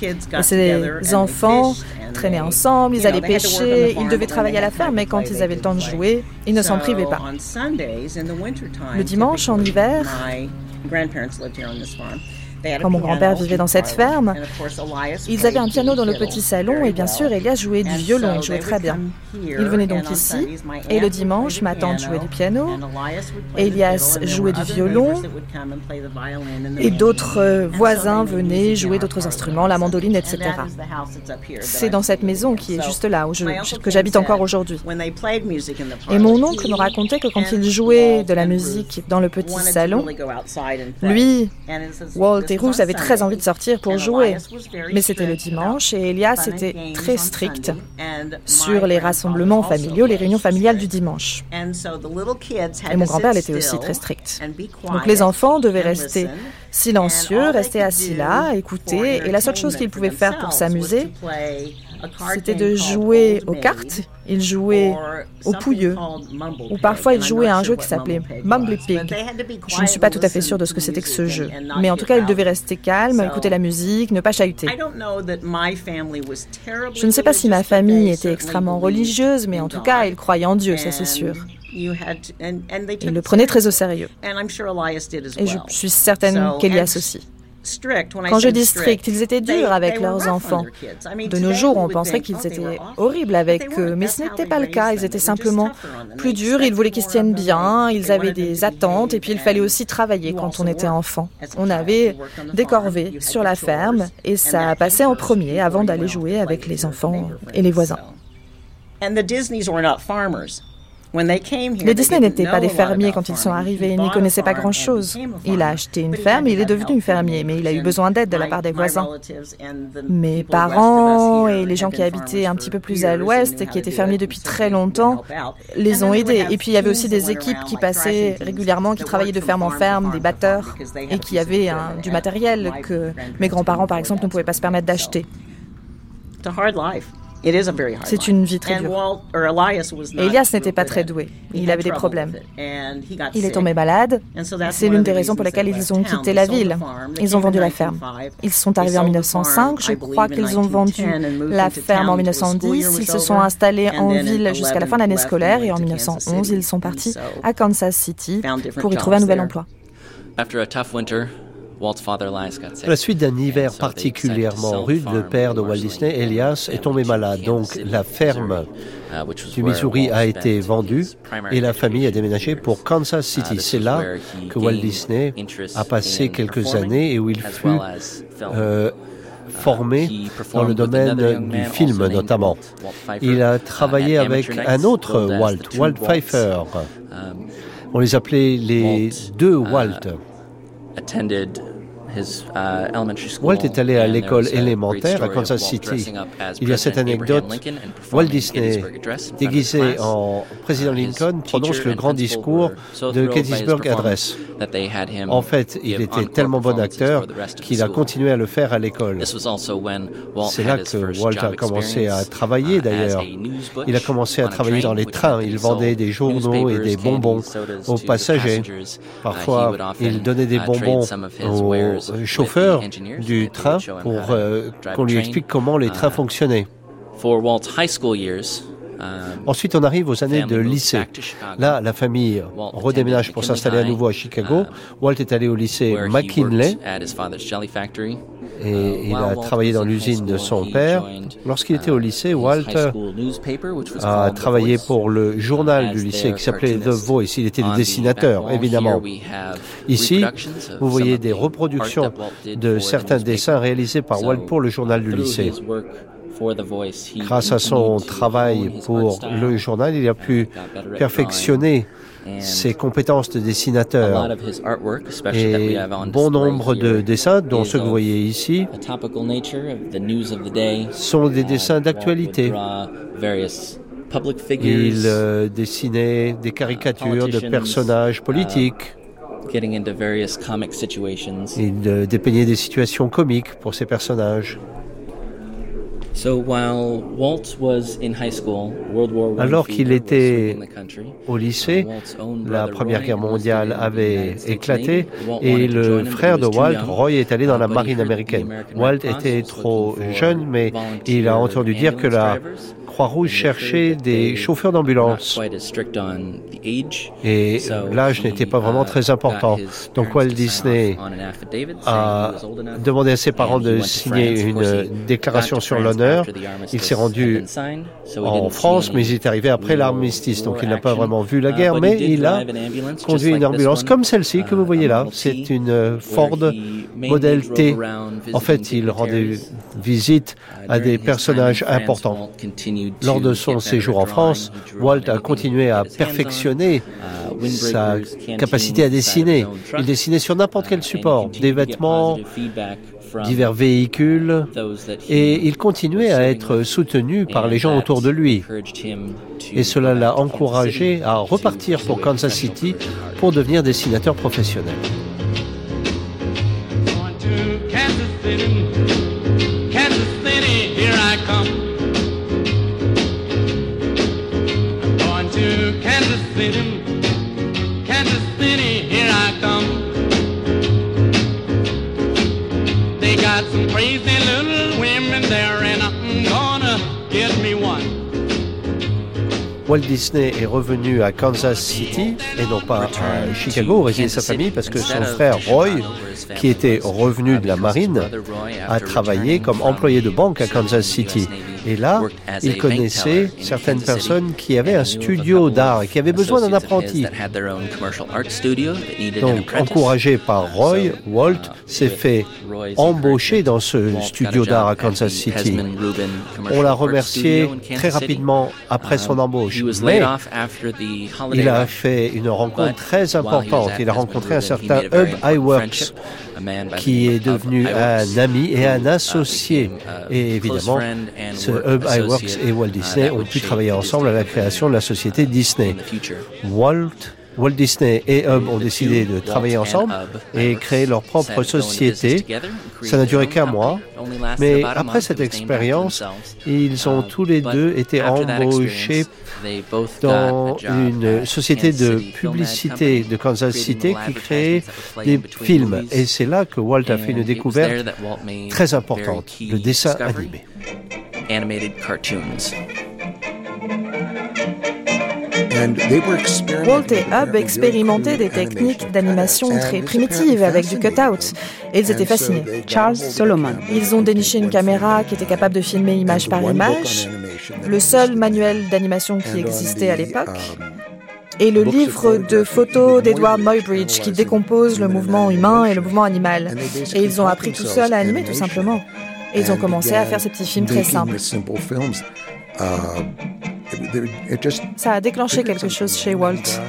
Et ces enfants traînaient ensemble, ils allaient pêcher, ils devaient travailler à la ferme, mais quand ils avaient le temps de jouer, ils ne s'en privaient pas. Le dimanche, en hiver, quand mon grand-père vivait dans cette ferme, ils avaient un piano dans le petit salon et bien sûr Elias jouait du violon, il jouait très bien. Il venait donc ici et le dimanche, ma tante jouait du piano, Elias jouait du violon. et d'autres voisins venaient jouer d'autres instruments, la mandoline, etc. C'est dans cette maison qui est juste là, où je, que j'habite encore aujourd'hui. Et mon oncle me racontait que quand il jouait de la musique dans le petit salon, lui, Walt et Ruth avaient très envie de sortir pour jouer. Mais c'était le dimanche et Elias était très strict sur les rassemblements familiaux, les réunions familiales du dimanche. Et mon grand-père était aussi très strict. Donc les enfants devaient rester silencieux, rester assis là, écouter, et la seule chose qu'ils pouvaient faire pour s'amuser, c'était de jouer aux cartes. Ils jouaient au pouilleux. Ou parfois ils jouaient à un jeu qui s'appelait Mumble Pig. Je ne suis pas tout à fait sûre de ce que c'était que ce jeu. Mais en tout cas, ils devaient rester calmes, écouter la musique, ne pas chahuter. Je ne sais pas si ma famille était extrêmement religieuse, mais en tout cas, ils croyaient en Dieu, ça c'est sûr. Ils le prenaient très au sérieux. Et je suis certaine qu'Elias aussi. Quand je dis strict, ils étaient durs avec leurs enfants. De nos jours, on penserait qu'ils étaient horribles avec eux, mais ce n'était pas le cas. Ils étaient simplement plus durs, ils voulaient qu'ils se tiennent bien, ils avaient des attentes, et puis il fallait aussi travailler quand on était enfant. On avait des corvées sur la ferme, et ça passait en premier avant d'aller jouer avec les enfants et les voisins. Les Disney n'étaient pas des fermiers quand ils sont arrivés, ils n'y connaissaient pas grand-chose. Il a acheté une ferme, il est devenu fermier, mais il a eu besoin d'aide de la part des voisins. Mes parents et les gens qui habitaient un petit peu plus à l'ouest, qui étaient fermiers depuis très longtemps, les ont aidés. Et puis il y avait aussi des équipes qui passaient régulièrement, qui travaillaient de ferme en ferme, des batteurs, et qui avaient du matériel que mes grands-parents, par exemple, ne pouvaient pas se permettre d'acheter. C'est une vie très dure. Et Elias n'était pas très doué. Il avait des problèmes. Il est tombé malade. C'est l'une des raisons pour lesquelles ils ont quitté la ville. Ils ont vendu la ferme. Ils sont arrivés en 1905. Je crois qu'ils ont vendu la ferme en 1910. Ils se sont installés en ville jusqu'à la fin de l'année scolaire et en 1911, ils sont partis à Kansas City pour y trouver un nouvel emploi. À la suite d'un hiver particulièrement rude, le père de Walt Disney, Elias, est tombé malade. Donc la ferme uh, du Missouri a été vendue et la famille a déménagé pour Kansas uh, City. C'est là que Walt Disney a passé quelques années et où il fut euh, formé dans le domaine du film notamment. Il a travaillé avec un autre Walt, Walt Pfeiffer. Um, On les appelait les deux uh, Walt. Uh, Walt est allé à l'école élémentaire à Kansas City. Il y a cette anecdote. Walt Disney, déguisé en président Lincoln, prononce le grand discours de Gettysburg Address. En fait, il était tellement bon acteur qu'il a continué à le faire à l'école. C'est là que Walt a commencé à travailler uh, d'ailleurs. Il a commencé à travailler dans les trains. Il vendait des journaux et des bonbons aux passagers. Parfois, il donnait des bonbons aux chauffeur du train pour euh, qu'on lui explique comment les trains fonctionnaient. Um, Ensuite, on arrive aux années de lycée. Là, la famille redéménage pour s'installer à nouveau à Chicago. Um, Walt est allé au lycée McKinley et il a travaillé dans l'usine de son père. Lorsqu'il était au uh, lycée, Walt a travaillé pour le journal du lycée qui s'appelait The Voice. Il était le dessinateur, évidemment. Ici, vous voyez des reproductions de certains dessins réalisés par Walt pour le journal du lycée. Grâce à son travail pour le journal, il a pu perfectionner ses compétences de dessinateur et bon nombre de dessins, dont ceux que vous voyez ici, sont des dessins d'actualité. Il euh, dessinait des caricatures de personnages politiques. Il euh, dépeignait des situations comiques pour ces personnages. Alors qu'il était au lycée, la Première Guerre mondiale avait éclaté et le frère de Walt, Roy, est allé dans la marine américaine. Walt était trop jeune, mais il a entendu dire que la Croix-Rouge cherchait des chauffeurs d'ambulance. Et l'âge n'était pas vraiment très important. Donc Walt Disney a demandé à ses parents de signer une déclaration sur l'honneur. Il s'est rendu en France, mais il est arrivé après l'armistice. Donc il n'a pas vraiment vu la guerre, mais il a conduit une ambulance comme celle-ci que vous voyez là. C'est une Ford Model T. En fait, il rendait visite à des personnages importants. Lors de son séjour en France, Walt a continué à perfectionner sa capacité à dessiner. Il dessinait sur n'importe quel support, des vêtements, divers véhicules, et il continuait à être soutenu par les gens autour de lui. Et cela l'a encouragé à repartir pour Kansas City pour devenir dessinateur professionnel. Kansas City. Walt Disney est revenu à Kansas City et non pas à Chicago, résider sa famille, parce que son frère Roy, qui était revenu de la marine, a travaillé comme employé de banque à Kansas City. Et là, il connaissait certaines personnes qui avaient un studio d'art et qui avaient besoin d'un apprenti. Donc, encouragé par Roy, Walt s'est fait embaucher dans ce studio d'art à Kansas City. On l'a remercié très rapidement après son embauche. Mais il a fait une rencontre très importante. Il a rencontré un certain Hub Iworks qui est devenu un ami et un associé. Et évidemment, ce Hub iWorks et Walt Disney ont pu travailler ensemble à la création de la société Disney. Walt Walt Disney et Hub ont décidé de travailler ensemble et créer leur propre société. Ça n'a duré qu'un mois, mais après cette expérience, ils ont tous les deux été embauchés dans une société de publicité de Kansas City qui créait des films. Et c'est là que Walt a fait une découverte très importante, le dessin animé. Walt et Hub expérimentaient des techniques d'animation très primitives avec du cut-out et ils étaient fascinés. Charles Solomon. Ils ont déniché une caméra qui était capable de filmer image par image, le seul manuel d'animation qui existait à l'époque um, et le livre de photos d'Edward Muybridge qui décompose le mouvement humain et le mouvement animal. Et ils ont appris tout seuls à animer tout simplement. Et ils ont commencé à faire ces petits films très simples. Ça a déclenché quelque chose chez Walt.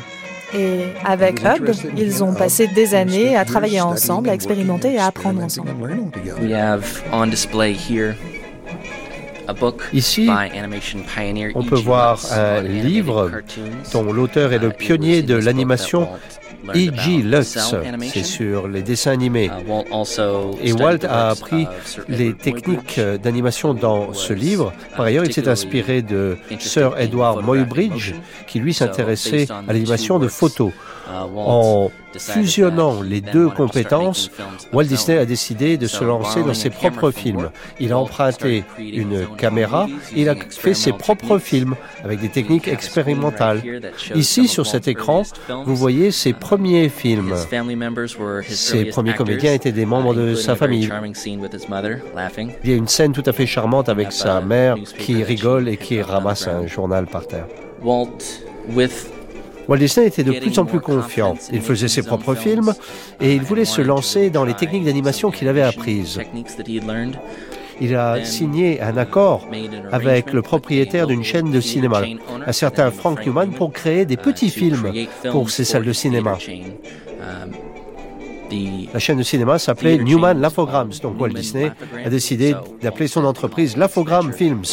Et avec Hub, ils ont passé des années à travailler ensemble, à expérimenter et à apprendre ensemble. Ici, on peut voir un livre dont l'auteur est le pionnier de l'animation E.G. Lutz, c'est sur les dessins animés. Uh, Et Walt a appris les techniques d'animation dans ce livre. Par ailleurs, il s'est inspiré de Sir Edward Muybridge, qui lui s'intéressait à l'animation de photos. Uh, en fusionnant les deux compétences, Walt Disney a décidé de se lancer dans ses propres films. Il a emprunté une caméra, il a fait ses propres films avec des techniques expérimentales. Ici, sur cet écran, vous voyez ses premiers films. Ses premiers comédiens étaient des membres de sa famille. Il y a une scène tout à fait charmante avec sa mère qui rigole et qui ramasse un journal par terre. Walt Disney était de plus en plus confiant. Il faisait ses propres films et il voulait se lancer dans les techniques d'animation qu'il avait apprises. Il a signé un accord avec le propriétaire d'une chaîne de cinéma, un certain Frank Newman, pour créer des petits films pour ces salles de cinéma. La chaîne de cinéma s'appelait Newman Lafograms. Donc Walt Disney a décidé d'appeler son entreprise Lafogram Films.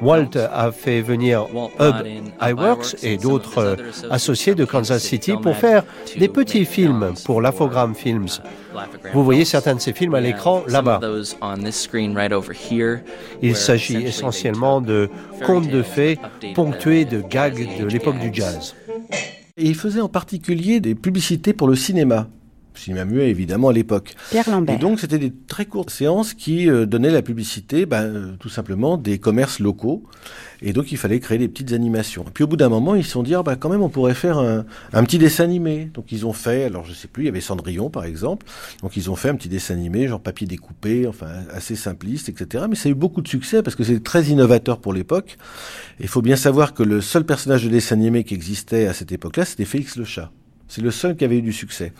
Walt a fait venir Hub iWorks et d'autres associés de Kansas City pour faire des petits films pour Lafogram Films. Vous voyez certains de ces films à l'écran là-bas. Il s'agit essentiellement de contes de fées ponctués de gags de l'époque du jazz. Et il faisait en particulier des publicités pour le cinéma cinéma muet évidemment à l'époque. Pierre Lambert. Et donc c'était des très courtes séances qui euh, donnaient la publicité, ben, euh, tout simplement des commerces locaux. Et donc il fallait créer des petites animations. Et puis au bout d'un moment, ils se sont dit, ah, ben, quand même on pourrait faire un, un, petit dessin animé. Donc ils ont fait, alors je sais plus, il y avait Cendrillon par exemple. Donc ils ont fait un petit dessin animé, genre papier découpé, enfin assez simpliste, etc. Mais ça a eu beaucoup de succès parce que c'est très innovateur pour l'époque. Il faut bien savoir que le seul personnage de dessin animé qui existait à cette époque-là, c'était Félix le chat. C'est le seul qui avait eu du succès.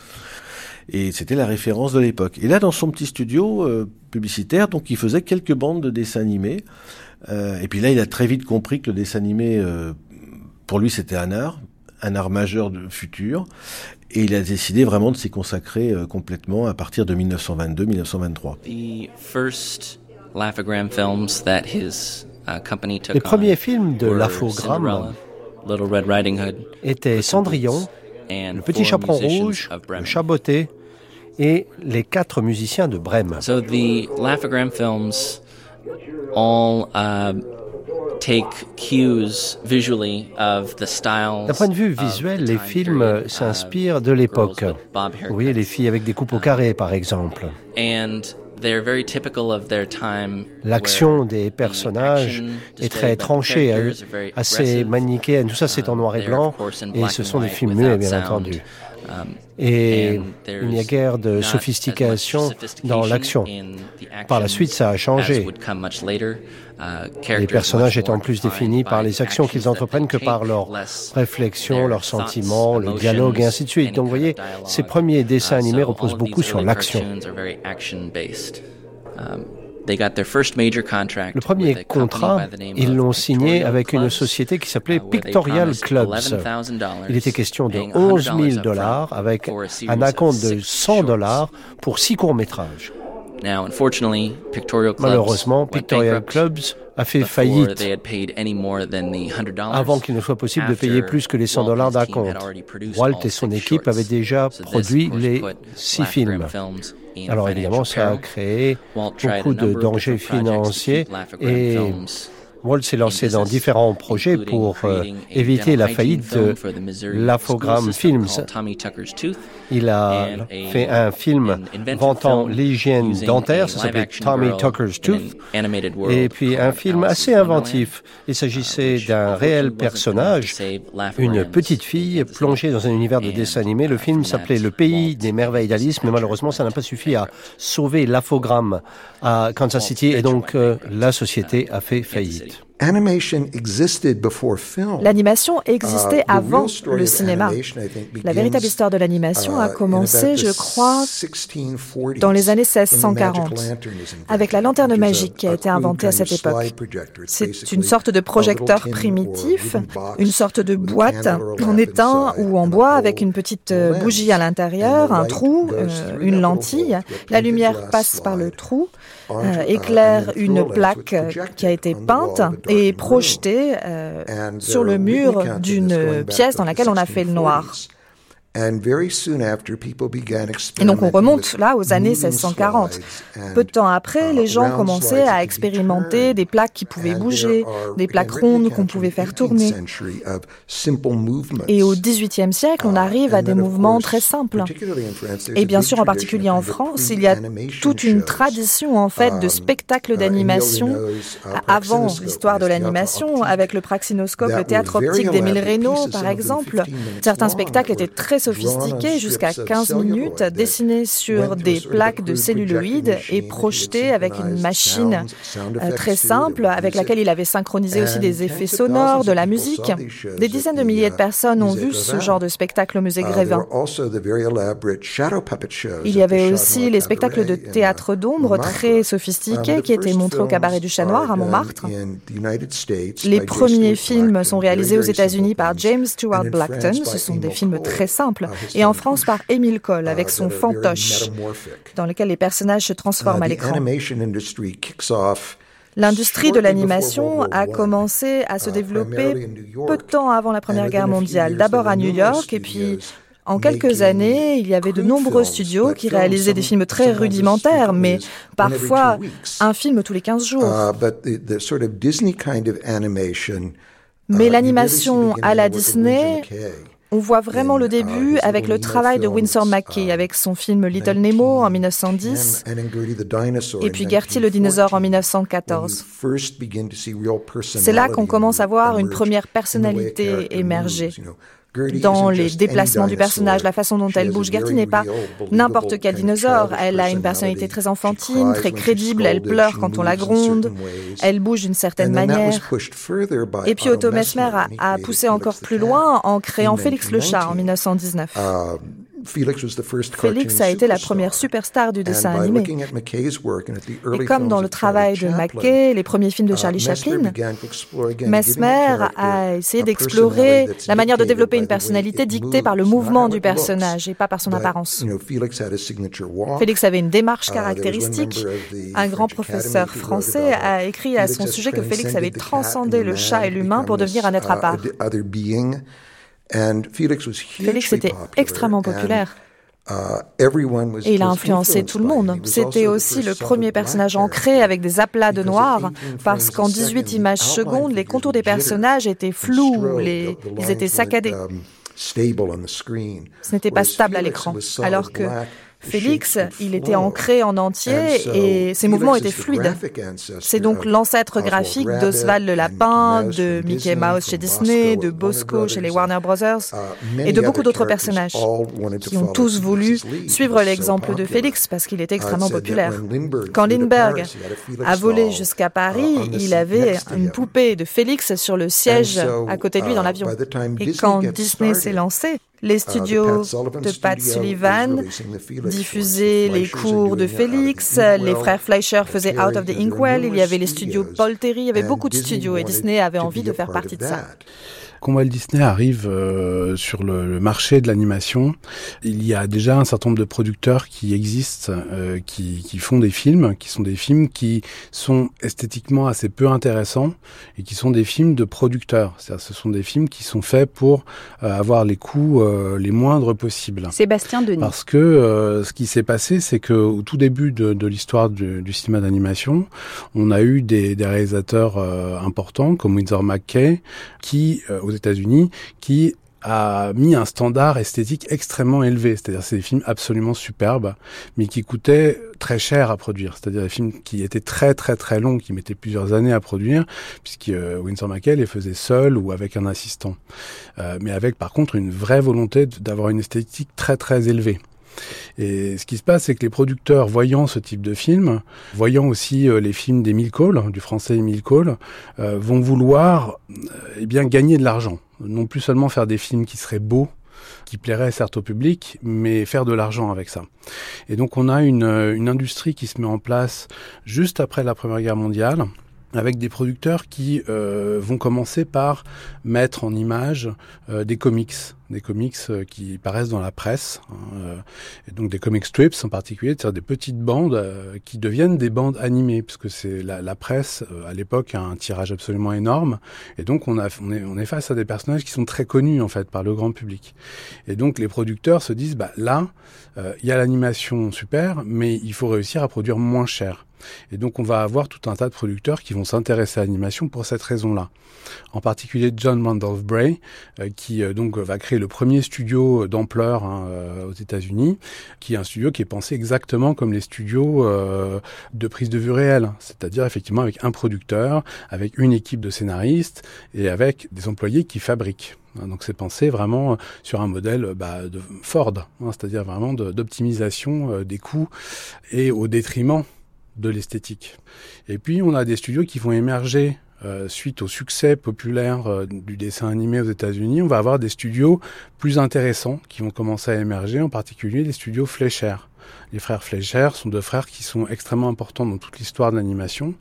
Et c'était la référence de l'époque. Et là, dans son petit studio euh, publicitaire, donc il faisait quelques bandes de dessins animés. Euh, et puis là, il a très vite compris que le dessin animé, euh, pour lui, c'était un art, un art majeur de futur. Et il a décidé vraiment de s'y consacrer complètement à partir de 1922-1923. Uh, Les premiers films de Lafogram étaient Cendrillon, Le Petit Chaperon Rouge, Le Chaboté et les quatre musiciens de Brême. So the Laugh-O-Gram films all uh, take cues visually of the styles. D'un point de vue visuel, les films uh, s'inspirent de l'époque. Vous voyez les filles avec des coupes au carré, par exemple. And L'action des personnages est très tranchée, assez manichéenne. Tout ça, c'est en noir et blanc, et ce sont des films muets, bien entendu. Um, et il n'y a guère de sophistication dans l'action. Par la suite, ça a changé. Uh, les personnages étant plus définis par les actions qu'ils entreprennent que par leurs réflexions, leurs sentiments, le dialogue et ainsi de suite. Donc vous voyez, ces premiers dessins uh, animés reposent beaucoup sur l'action. Le premier contrat, ils l'ont signé avec une société qui s'appelait uh, Pictorial Clubs. Il était question de 11 000 dollars avec un acompte de 100 dollars pour six courts-métrages. Malheureusement, Pictorial Clubs a fait faillite avant qu'il ne soit possible de payer plus que les 100 dollars d'acompte. Walt et son équipe avaient déjà produit les six films. Alors évidemment, ça a créé beaucoup de dangers financiers et Walt s'est lancé dans différents projets pour euh, éviter la faillite de l'Afogram Films. Il a fait un film vantant l'hygiène dentaire, ça s'appelait Tommy Tucker's Tooth, et puis un film assez inventif. Il s'agissait d'un réel personnage, une petite fille plongée dans un univers de dessin animé. Le film s'appelait Le pays des merveilles d'Alice, mais malheureusement, ça n'a pas suffi à sauver l'Afogram à Kansas City, et donc euh, la société a fait faillite. L'animation existait uh, avant le cinéma. La véritable histoire de l'animation a uh, commencé, je crois, dans les années 1640, avec la lanterne magique qui a été inventée à cette époque. C'est une sorte de projecteur primitif, une sorte de boîte en étain ou en bois avec une petite euh, bougie à l'intérieur, un trou, euh, une lentille. La lumière passe par le trou euh, éclaire une plaque qui a été peinte et projetée euh, sur le mur d'une pièce dans laquelle on a fait le noir. Et donc on remonte là aux années 1640. Peu de temps après, les gens commençaient à expérimenter des plaques qui pouvaient bouger, des plaques rondes qu'on pouvait faire tourner. Et au XVIIIe siècle, on arrive à des mouvements très simples. Et bien sûr, en particulier en France, il y a toute une tradition en fait de spectacles d'animation avant l'histoire de l'animation, avec le praxinoscope, le théâtre optique d'Émile Reynaud, par exemple. Certains spectacles étaient très sophistiqués, jusqu'à 15 minutes, dessinés sur des plaques de celluloïdes et projetés avec une machine euh, très simple avec laquelle il avait synchronisé aussi des effets sonores, de la musique. Des dizaines de milliers de personnes ont vu ce genre de spectacle au musée Grévin. Il y avait aussi les spectacles de théâtre d'ombre très sophistiqués qui étaient montrés au cabaret du Chat Noir à Montmartre. Les premiers films sont réalisés aux États-Unis par James Stewart Blackton. Ce sont des films très simples et en France par Émile Cole avec uh, son fantoche, dans lequel les personnages se transforment uh, à l'écran. L'industrie de l'animation a commencé à se uh, développer peu de temps avant la Première Guerre mondiale, d'abord à New York et puis en quelques années, il y avait de nombreux studios qui réalisaient des films très rudimentaires, mais parfois un film tous les 15 jours. Mais l'animation à la Disney on voit vraiment le début avec le travail de Winsor McKay, avec son film Little Nemo en 1910, et puis Gertie le dinosaure en 1914. C'est là qu'on commence à voir une première personnalité émerger dans les déplacements du personnage, la façon dont elle bouge. Gertie n'est pas n'importe quel dinosaure. Elle a une personnalité très enfantine, très crédible. Elle pleure quand on la gronde. Elle bouge d'une certaine manière. Et puis Otto Messmer a, a poussé encore plus loin en créant Félix le chat en 1919. Félix a été la première superstar du dessin animé. Et comme dans le travail de McKay, les premiers films de uh, Charlie Chaplin, Mesmer a essayé d'explorer la manière de développer une personnalité dictée par le mouvement du personnage et pas par son apparence. Félix avait une démarche uh, caractéristique. Un grand professeur français a écrit à son sujet que Félix avait transcendé le chat et l'humain pour devenir un être à uh, part. Félix était extrêmement populaire. Uh, et il a influencé tout le monde. C'était aussi le premier personnage ancré avec des aplats de noir, parce qu'en 18 images secondes, les contours des personnages étaient flous, les, ils étaient saccadés. Um, Ce n'était pas stable à l'écran, alors que Félix, il était ancré en entier et ses mouvements étaient fluides. C'est donc l'ancêtre graphique d'Oswald le Lapin, de Mickey Mouse chez Disney, de Bosco chez les Warner Brothers uh, et de beaucoup d'autres personnages qui ont tous voulu suivre l'exemple de Félix parce qu'il était extrêmement populaire. Quand Lindbergh a volé jusqu'à uh, Paris, il avait une poupée de Félix sur le siège à côté de lui dans uh, l'avion. Et quand Disney s'est lancé, les uh, studios de Pat Sullivan diffusaient les cours de Félix, les frères Fleischer faisaient Out of the Inkwell, il y avait les studios Paul Terry, il y avait beaucoup de studios et Disney avait envie de faire partie de ça. Quand Walt Disney arrive euh, sur le, marché de l'animation, il y a déjà un certain nombre de producteurs qui existent, euh, qui, qui, font des films, qui sont des films qui sont esthétiquement assez peu intéressants et qui sont des films de producteurs. C'est-à-dire, ce sont des films qui sont faits pour euh, avoir les coûts les moindres possibles. Sébastien Denis. Parce que ce qui s'est passé, c'est que au tout début de, de l'histoire du, du, cinéma d'animation, on a eu des, des réalisateurs importants comme Windsor McKay qui aux États-Unis qui a mis un standard esthétique extrêmement élevé. C'est-à-dire c'est des films absolument superbes, mais qui coûtaient très cher à produire. C'est-à-dire des films qui étaient très très très longs, qui mettaient plusieurs années à produire, puisque euh, Winsor McKay les faisait seul ou avec un assistant. Euh, mais avec par contre une vraie volonté d'avoir une esthétique très très élevée. Et ce qui se passe, c'est que les producteurs, voyant ce type de film, voyant aussi euh, les films d'Emile Cole, du français Emile Cole, euh, vont vouloir eh bien gagner de l'argent. Non plus seulement faire des films qui seraient beaux, qui plairaient certes au public, mais faire de l'argent avec ça. Et donc on a une industrie qui se met en place juste après la Première Guerre mondiale, avec des producteurs qui euh, vont commencer par mettre en image euh, des comics, des comics euh, qui paraissent dans la presse, hein, et donc des comic strips en particulier, c'est-à-dire des petites bandes qui deviennent des bandes animées, puisque c'est la, la, presse à l'époque a un tirage absolument énorme, et donc on, a, on, est, on est face à des personnages qui sont très connus en fait par le grand public, et donc les producteurs se disent bah là il y a l'animation super, mais il faut réussir à produire moins cher. Et donc on va avoir tout un tas de producteurs qui vont s'intéresser à l'animation pour cette raison-là. En particulier John Randolph Bray, euh, qui euh, donc va créer le premier studio d'ampleur hein, euh, aux États-Unis, qui est un studio qui est pensé exactement comme les studios de prise de vue réelle, c'est-à-dire effectivement avec un producteur, avec une équipe de scénaristes et avec des employés qui fabriquent. Hein, donc c'est pensé vraiment sur un modèle bah, de Ford, hein, c'est-à-dire vraiment d'optimisation des coûts et au détriment de l'esthétique. Et puis on a des studios qui vont émerger euh, suite au succès populaire euh, du dessin animé aux États-Unis. On va avoir des studios plus intéressants qui vont commencer à émerger, en particulier les studios Fleischer. Les frères Fleischer sont deux frères qui sont extrêmement importants dans toute l'histoire de l'animation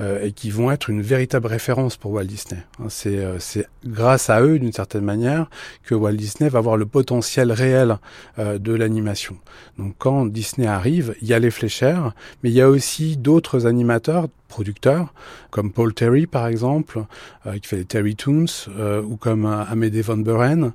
euh, et qui vont être une véritable référence pour Walt Disney. Hein, euh, c'est grâce à eux, d'une certaine manière, que Walt Disney va avoir le potentiel réel euh, de l'animation. Donc quand Disney arrive, il y a les Fleischer, mais il y a aussi d'autres animateurs producteurs, comme Paul Terry par exemple, euh, qui fait des Terry Toons, euh, ou comme euh, Amédée Van Buren,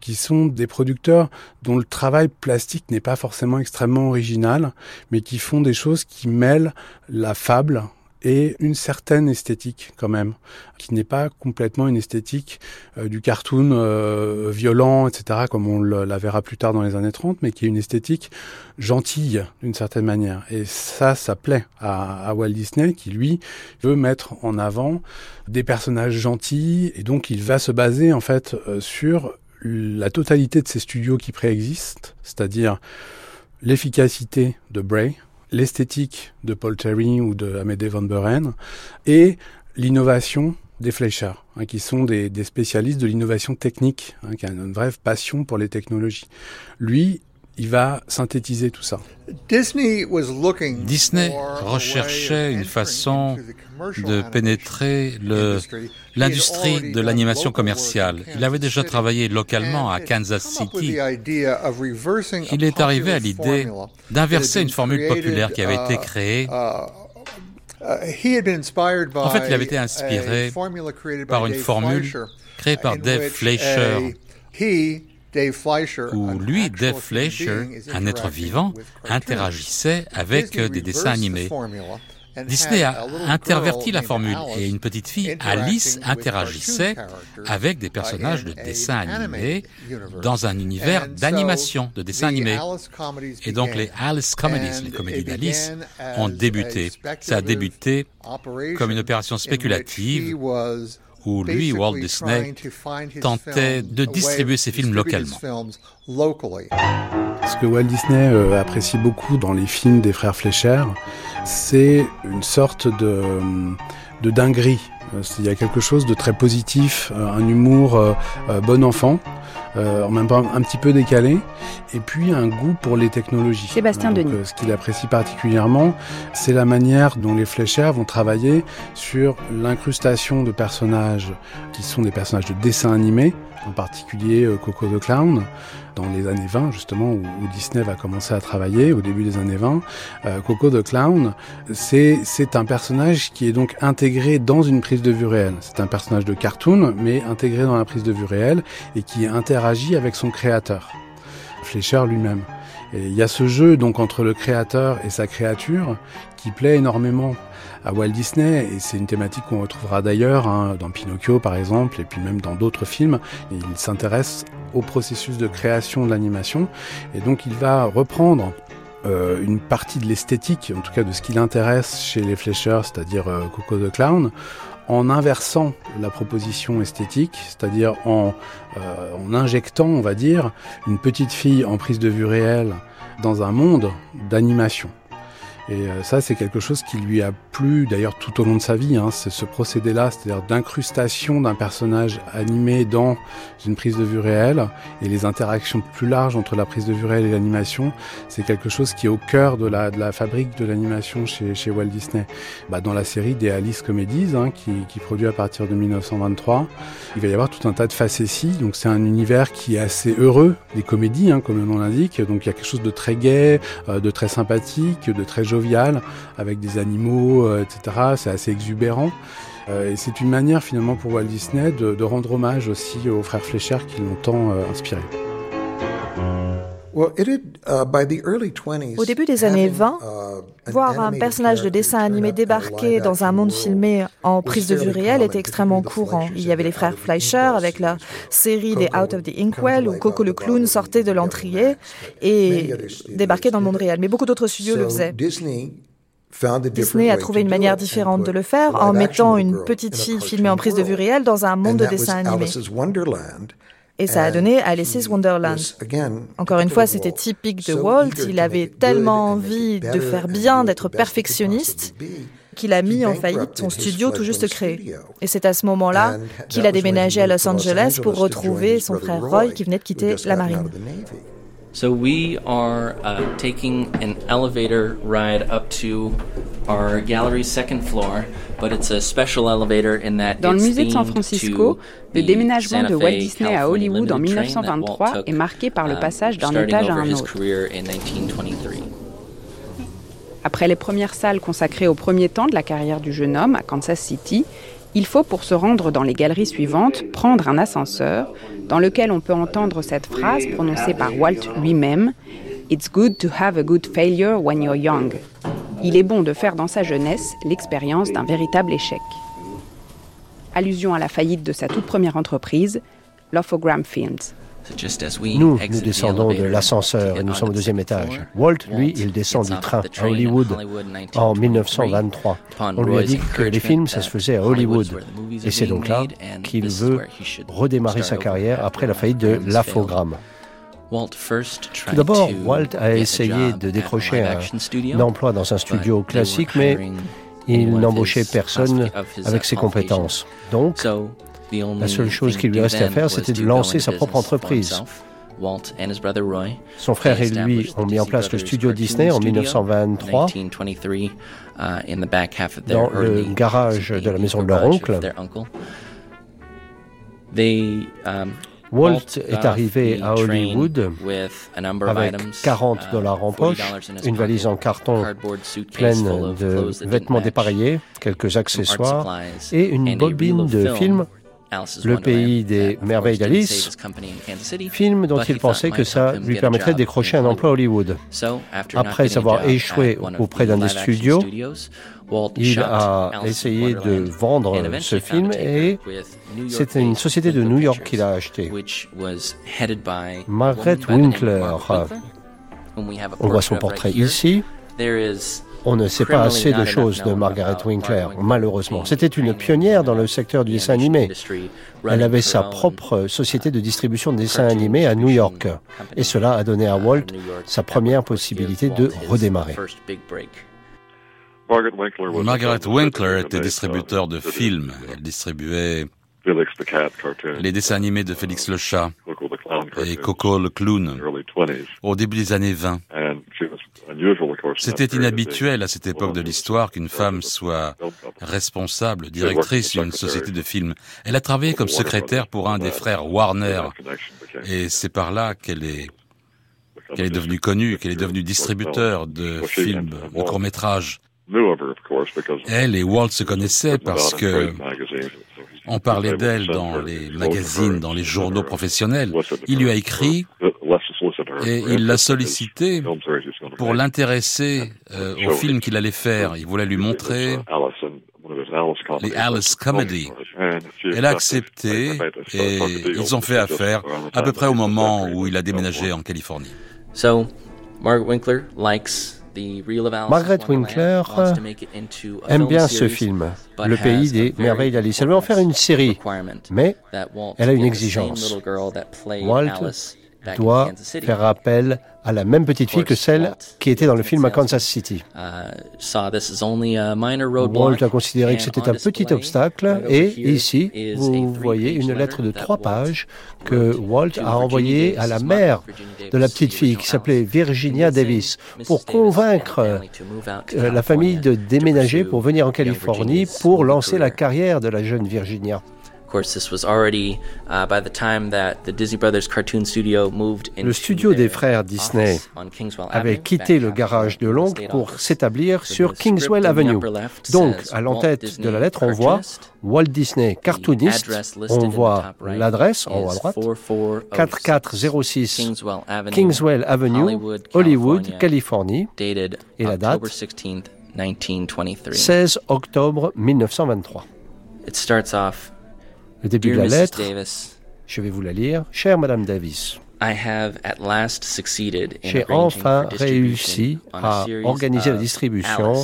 qui sont des producteurs dont le travail plastique n'est pas forcément extrêmement original, mais qui font des choses qui mêlent la fable et une certaine esthétique quand même, qui n'est pas complètement une esthétique euh, du cartoon euh, violent, etc., comme on la verra plus tard dans les années 30, mais qui est une esthétique gentille d'une certaine manière. Et ça, ça plaît à, Walt Disney, qui lui veut mettre en avant des personnages gentils, et donc il va se baser en fait euh, sur la totalité de ces studios qui préexistent, c'est-à-dire l'efficacité de Bray, l'esthétique de Paul Terry ou de Amédée Van Buren et l'innovation des Fleischer, hein, qui sont des, spécialistes de l'innovation technique, hein, qui ont une vraie passion pour les technologies. Lui, il va synthétiser tout ça. Disney recherchait une façon de pénétrer l'industrie de l'animation commerciale. Il avait déjà travaillé localement à Kansas City. Il est arrivé à l'idée d'inverser une formule populaire qui avait été uh, créée uh, en fait, il avait été inspiré par une formule créée par Dave Fleischer où lui, Dave Fleischer, un être vivant, interagissait avec des dessins animés. Disney a interverti la formule et une petite fille, Alice, interagissait avec des personnages de dessins animés dans un univers d'animation, de dessins animés. Et donc les Alice Comedies, les comédies d'Alice, ont débuté. Ça a débuté comme une opération spéculative où lui, Walt Disney, tentait de distribuer ses films localement. Ce que Walt Disney euh, apprécie beaucoup dans les films des frères Fleischer, c'est une sorte de, de dinguerie. Euh, il y a quelque chose de très positif, euh, un humour bon enfant, euh, en même temps un petit peu décalé, et puis un goût pour les technologies. Sébastien Denis. ce qu'il apprécie particulièrement, c'est la manière dont les fléchères vont travailler sur l'incrustation de personnages qui sont des personnages de dessin animé, en particulier Coco the Clown, dans les années 20, justement, où, Disney va commencer à travailler, au début des années 20. Euh, Coco the Clown, c'est, c'est un personnage qui est donc intégré dans une prise de vue réelle. C'est un personnage de cartoon, mais intégré dans la prise de vue réelle et qui interagit avec son créateur, Fleischer lui-même. Et il y a ce jeu donc entre le créateur et sa créature qui plaît énormément à Walt Disney et c'est une thématique qu'on retrouvera d'ailleurs hein, dans Pinocchio par exemple et puis même dans d'autres films. il s'intéresse au processus de création de l'animation et donc il va reprendre euh, une partie de l'esthétique, en tout cas de ce qui l'intéresse chez les Fleischer, c'est-à-dire euh, Coco the Clown, en inversant la proposition esthétique, c'est-à-dire en, euh, en injectant, on va dire, une petite fille en prise de vue réelle dans un monde d'animation. Et euh, ça, c'est quelque chose qui lui a plu d'ailleurs tout au long de sa vie. Hein. C'est ce procédé-là, c'est-à-dire d'incrustation d'un personnage animé dans une prise de vue réelle et les interactions plus larges entre la prise de vue réelle et l'animation. C'est quelque chose qui est au cœur de la, de la fabrique de l'animation chez, chez Walt Disney. Bah, dans la série des Alice Comedies, hein, qui, qui produit à partir de 1923, il va y avoir tout un tas de facéties. Donc c'est un univers qui est assez heureux, les comédies, hein, comme le nom l'indique. Donc il y a quelque chose de très gai, euh, de très sympathique, de très joli avec des animaux, euh, etc. C'est assez exubérant. Euh, et c'est une manière finalement pour Walt Disney de, rendre hommage aussi aux frères Fleischer qui l'ont tant euh, inspiré. Uh, Au début des années 20, uh, voir un personnage de dessin animé débarquer dans un monde filmé en prise de vue réelle était extrêmement courant. Il y avait les frères Fleischer avec la série des Out of the Inkwell où Coco le clown sortait de l'entrier et débarquait dans le monde réel. Mais beaucoup d'autres studios le faisaient. Disney a trouvé une manière différente de le faire en mettant une petite fille filmée en prise de vue réelle dans un monde de dessin animé. Et ça a donné Alice's Wonderland. Encore une fois, c'était typique de Walt. Il avait tellement envie de faire bien, d'être perfectionniste, qu'il a mis en faillite son studio tout juste créé. Et c'est à ce moment-là qu'il a déménagé à Los Angeles pour retrouver son frère Roy qui venait de quitter la marine. So we are uh, taking an elevator ride up to our gallery's second floor, but it's a special elevator in that Dans le musée de San Francisco, le déménagement de Walt Disney à Hollywood en 1923 est marqué par le um, passage d'un étage à un autre. Après les premières salles consacrées au premier temps de la carrière du jeune homme à Kansas City, il faut, pour se rendre dans les galeries suivantes, prendre un ascenseur dans lequel on peut entendre cette phrase prononcée par Walt lui-même It's good to have a good failure when you're young. Il est bon de faire dans sa jeunesse l'expérience d'un véritable échec. Allusion à la faillite de sa toute première entreprise, Lophogram Films. Nous, nous descendons de l'ascenseur et nous sommes au deuxième étage. Walt, lui, il descend du train à Hollywood en 1923. On lui a dit que les films, ça se faisait à Hollywood. Et c'est donc là qu'il veut redémarrer sa carrière après la faillite de l'Afogramme. Tout d'abord, Walt a essayé de décrocher un emploi dans un studio classique, mais il n'embauchait personne avec ses compétences. Donc, la seule chose qui lui restait à faire, c'était de lancer sa propre entreprise. Son frère et lui ont mis en place le studio Disney en 1923 uh, dans le garage de la maison de leur oncle. Um, Walt est arrivé à Hollywood avec 40 uh, dollars en poche, une valise en carton pleine de vêtements dépareillés, quelques accessoires et une bobine de film le pays des merveilles d'Alice, film dont il pensait que ça lui permettrait de décrocher un emploi à Hollywood. Après avoir échoué auprès d'un des studios, Il a essayé de vendre ce film et c'est une société de New York qui l'a acheté. Margaret Winkler. On voit son portrait ici. On ne sait pas assez de choses de Margaret Winkler, malheureusement. C'était une pionnière dans le secteur du dessin animé. Elle avait sa propre société de distribution de dessins animés à New York. Et cela a donné à Walt sa première possibilité de redémarrer. Margaret Winkler était distributeur de films. Elle distribuait les dessins animés de Félix le chat et Coco le clown au début des années 20. C'était inhabituel à cette époque de l'histoire qu'une femme soit responsable, directrice d'une société de films. Elle a travaillé comme secrétaire pour un des frères Warner. et c'est par là qu'elle est qu'elle est devenue connue, qu'elle est devenue distributeur de films, de courts-métrages. Elle et Walt se connaissaient parce que on parlait d'elle dans les magazines, dans les journaux professionnels. Il lui a écrit et il l'a sollicité pour l'intéresser euh, au film qu'il allait faire. Il voulait lui montrer les Alice Comedy. Elle a accepté et ils ont fait affaire à peu près au moment où il a déménagé en Californie. Margaret Winkler likes Margaret Winkler aime bien ce film, Le pays des merveilles d'Alice. Elle veut en faire une série, mais elle a une exigence. Walt doit faire appel à la même petite fille que celle qui était dans le film à Kansas City. Uh, Walt a considéré que c'était un petit obstacle. et ici, vous voyez une lettre de trois pages que Walt a envoyée à la mère de la petite fille qui s'appelait Virginia Davis pour convaincre euh, la famille de déménager pour venir en Californie pour lancer la carrière de la jeune Virginia. Le studio des frères Disney avait quitté le garage de l'oncle pour s'établir sur Kingswell Avenue. Donc, à l'entête de la lettre, on voit Walt Disney cartooniste. On voit l'adresse en haut à droite 4406 Kingswell Avenue, Hollywood, Californie. Et la date 16 octobre 1923. Le début de la lettre, je vais vous la lire. Chère Madame Davis, j'ai enfin réussi à organiser la distribution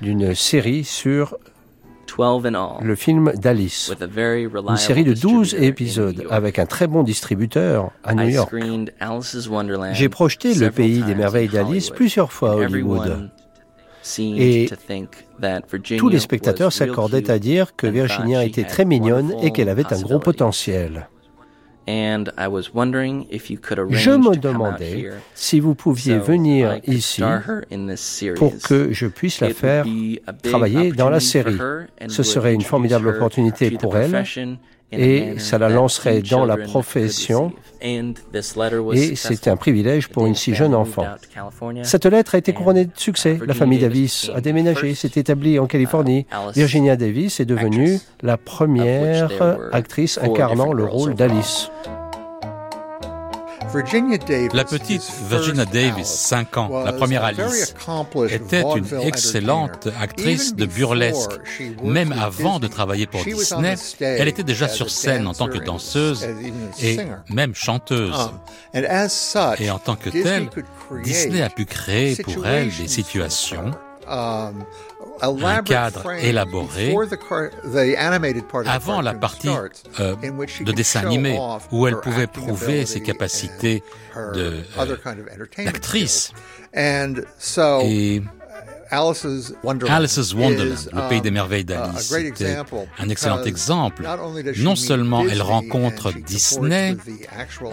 d'une série sur le film d'Alice, une série de 12 épisodes avec un très bon distributeur à New York. J'ai projeté le pays des merveilles d'Alice plusieurs fois à Hollywood. Et tous les spectateurs s'accordaient à dire que Virginia était très mignonne et qu'elle avait un gros potentiel. Je me demandais si vous pouviez venir ici pour que je puisse la faire travailler dans la série. Ce serait une formidable opportunité pour elle et ça la lancerait dans la profession et c'est un privilège pour une si jeune enfant. Cette lettre a été couronnée de succès. La famille Davis a déménagé, s'est établie en Californie. Virginia Davis est devenue la première actrice incarnant le rôle d'Alice. La petite Virginia Davis, 5 ans, la première Alice, était une excellente actrice de burlesque. Même avant de travailler pour Disney, elle était déjà sur scène en tant que danseuse et même chanteuse. Um, et en tant que telle, Disney a pu créer pour elle des situations um, un cadre élaboré avant la partie euh, de dessin animé où elle pouvait prouver ses capacités euh, d'actrice. Et Alice's Wonderland, le pays des um, merveilles d'Alice, c'était un excellent exemple. Non seulement elle rencontre Disney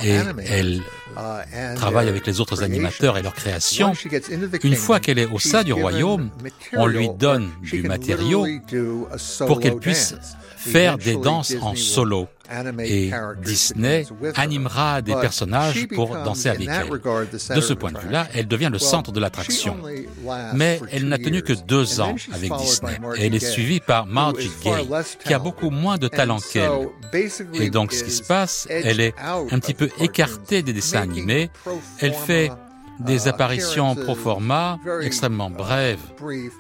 et elle uh, travaille avec les autres animateurs et leurs créations, une fois qu'elle est au sein du royaume, on lui donne du matériau pour qu'elle puisse faire des danses en solo. Et Disney animera des personnages pour danser avec elle. De ce point de vue-là, elle devient le centre de l'attraction. Mais elle n'a tenu que deux ans avec Disney. Et elle est suivie par Margie Gay, qui a beaucoup moins de talent qu'elle. Et donc, ce qui se passe, elle est un petit peu écartée des dessins animés. Elle fait des apparitions pro forma extrêmement brèves,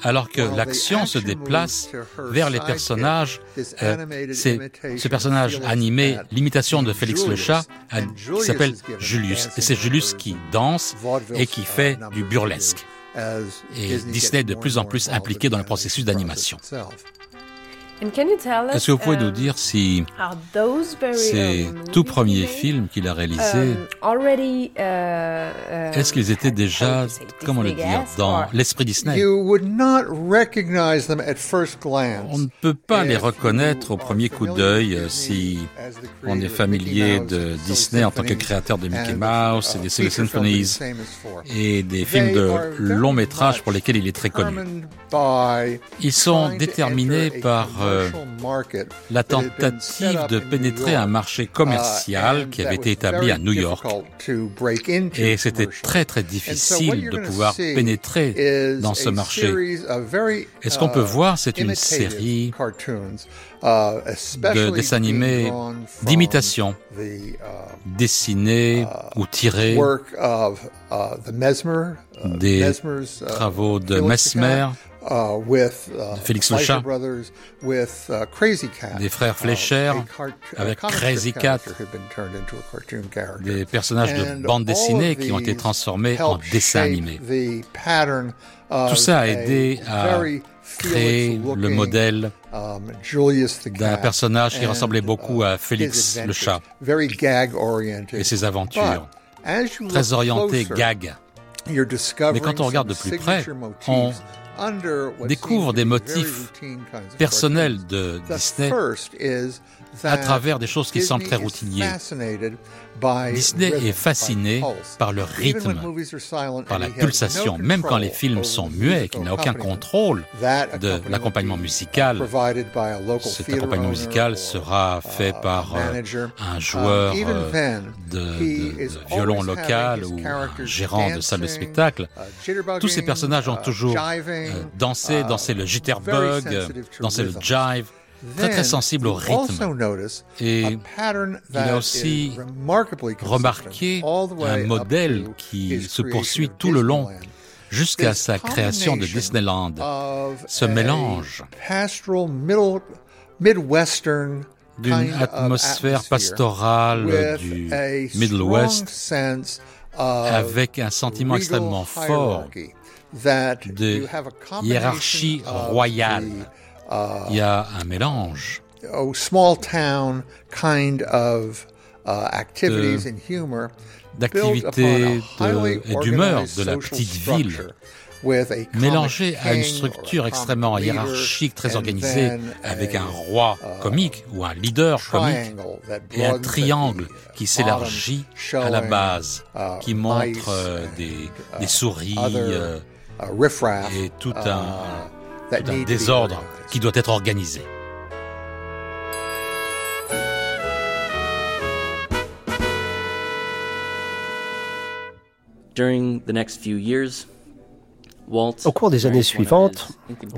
alors que l'action se déplace vers les personnages, euh, ce personnage animé, l'imitation de Félix le chat, qui s'appelle Julius. Et c'est Julius qui danse et qui fait du burlesque. Et Disney est de plus en plus impliqué dans le processus d'animation. Est-ce que vous pouvez nous um, dire si ces tout premiers films qu'il a réalisés, um, uh, uh, est-ce qu'ils étaient déjà, comment le dire, dans l'esprit Disney? On ne peut pas les reconnaître au premier coup d'œil euh, si on est familier de Disney en tant que créateur de Mickey Mouse et des Silly Symphonies et des films de long métrage pour lesquels il est très connu. Ils sont déterminés par euh, la tentative de pénétrer un marché commercial qui avait été établi à New York. Et c'était très très difficile de pouvoir pénétrer dans ce marché. Et ce qu'on peut voir, c'est une série de dessins animés d'imitation, dessinés ou tirés des travaux de Mesmer, Uh, with, uh, Félix Lechat, uh, des frères Fleischer, avec Crazy Cat, des personnages de bande dessinée qui ont été transformés en dessins animés. Tout ça a aidé à créer le modèle um, d'un personnage qui ressemblait beaucoup à Félix le chat et ses aventures, très orienté gag. Mais quand on regarde de plus près, on découvre des motifs personnels de Disney à travers des choses qui semblent très routinières. Disney est fasciné par le rythme, par la pulsation, même quand les films sont muets, qu'il n'a aucun contrôle de l'accompagnement musical. Cet accompagnement musical sera fait par euh, un joueur euh, de, violon local ou un gérant de salle de spectacle. Tous ces personnages ont toujours euh, dansé, dansé le jitterbug, dansé le jive très très sensible au rythme. Et il a aussi remarqué un modèle qui se poursuit tout le long jusqu'à sa création de Disneyland. Ce mélange d'une atmosphère pastorale du Middle West avec un sentiment extrêmement fort de hiérarchie royale il y a un mélange. d'activités et d'humeur de la petite ville mélangé à une structure extrêmement hiérarchique, très organisée, avec un roi uh, comique ou un leader comique et un triangle qui s'élargit à la base, uh, qui montre euh, des, des, souris euh, et tout un, tout un désordre qui doit être organisé. During the next few years, au cours des années suivantes,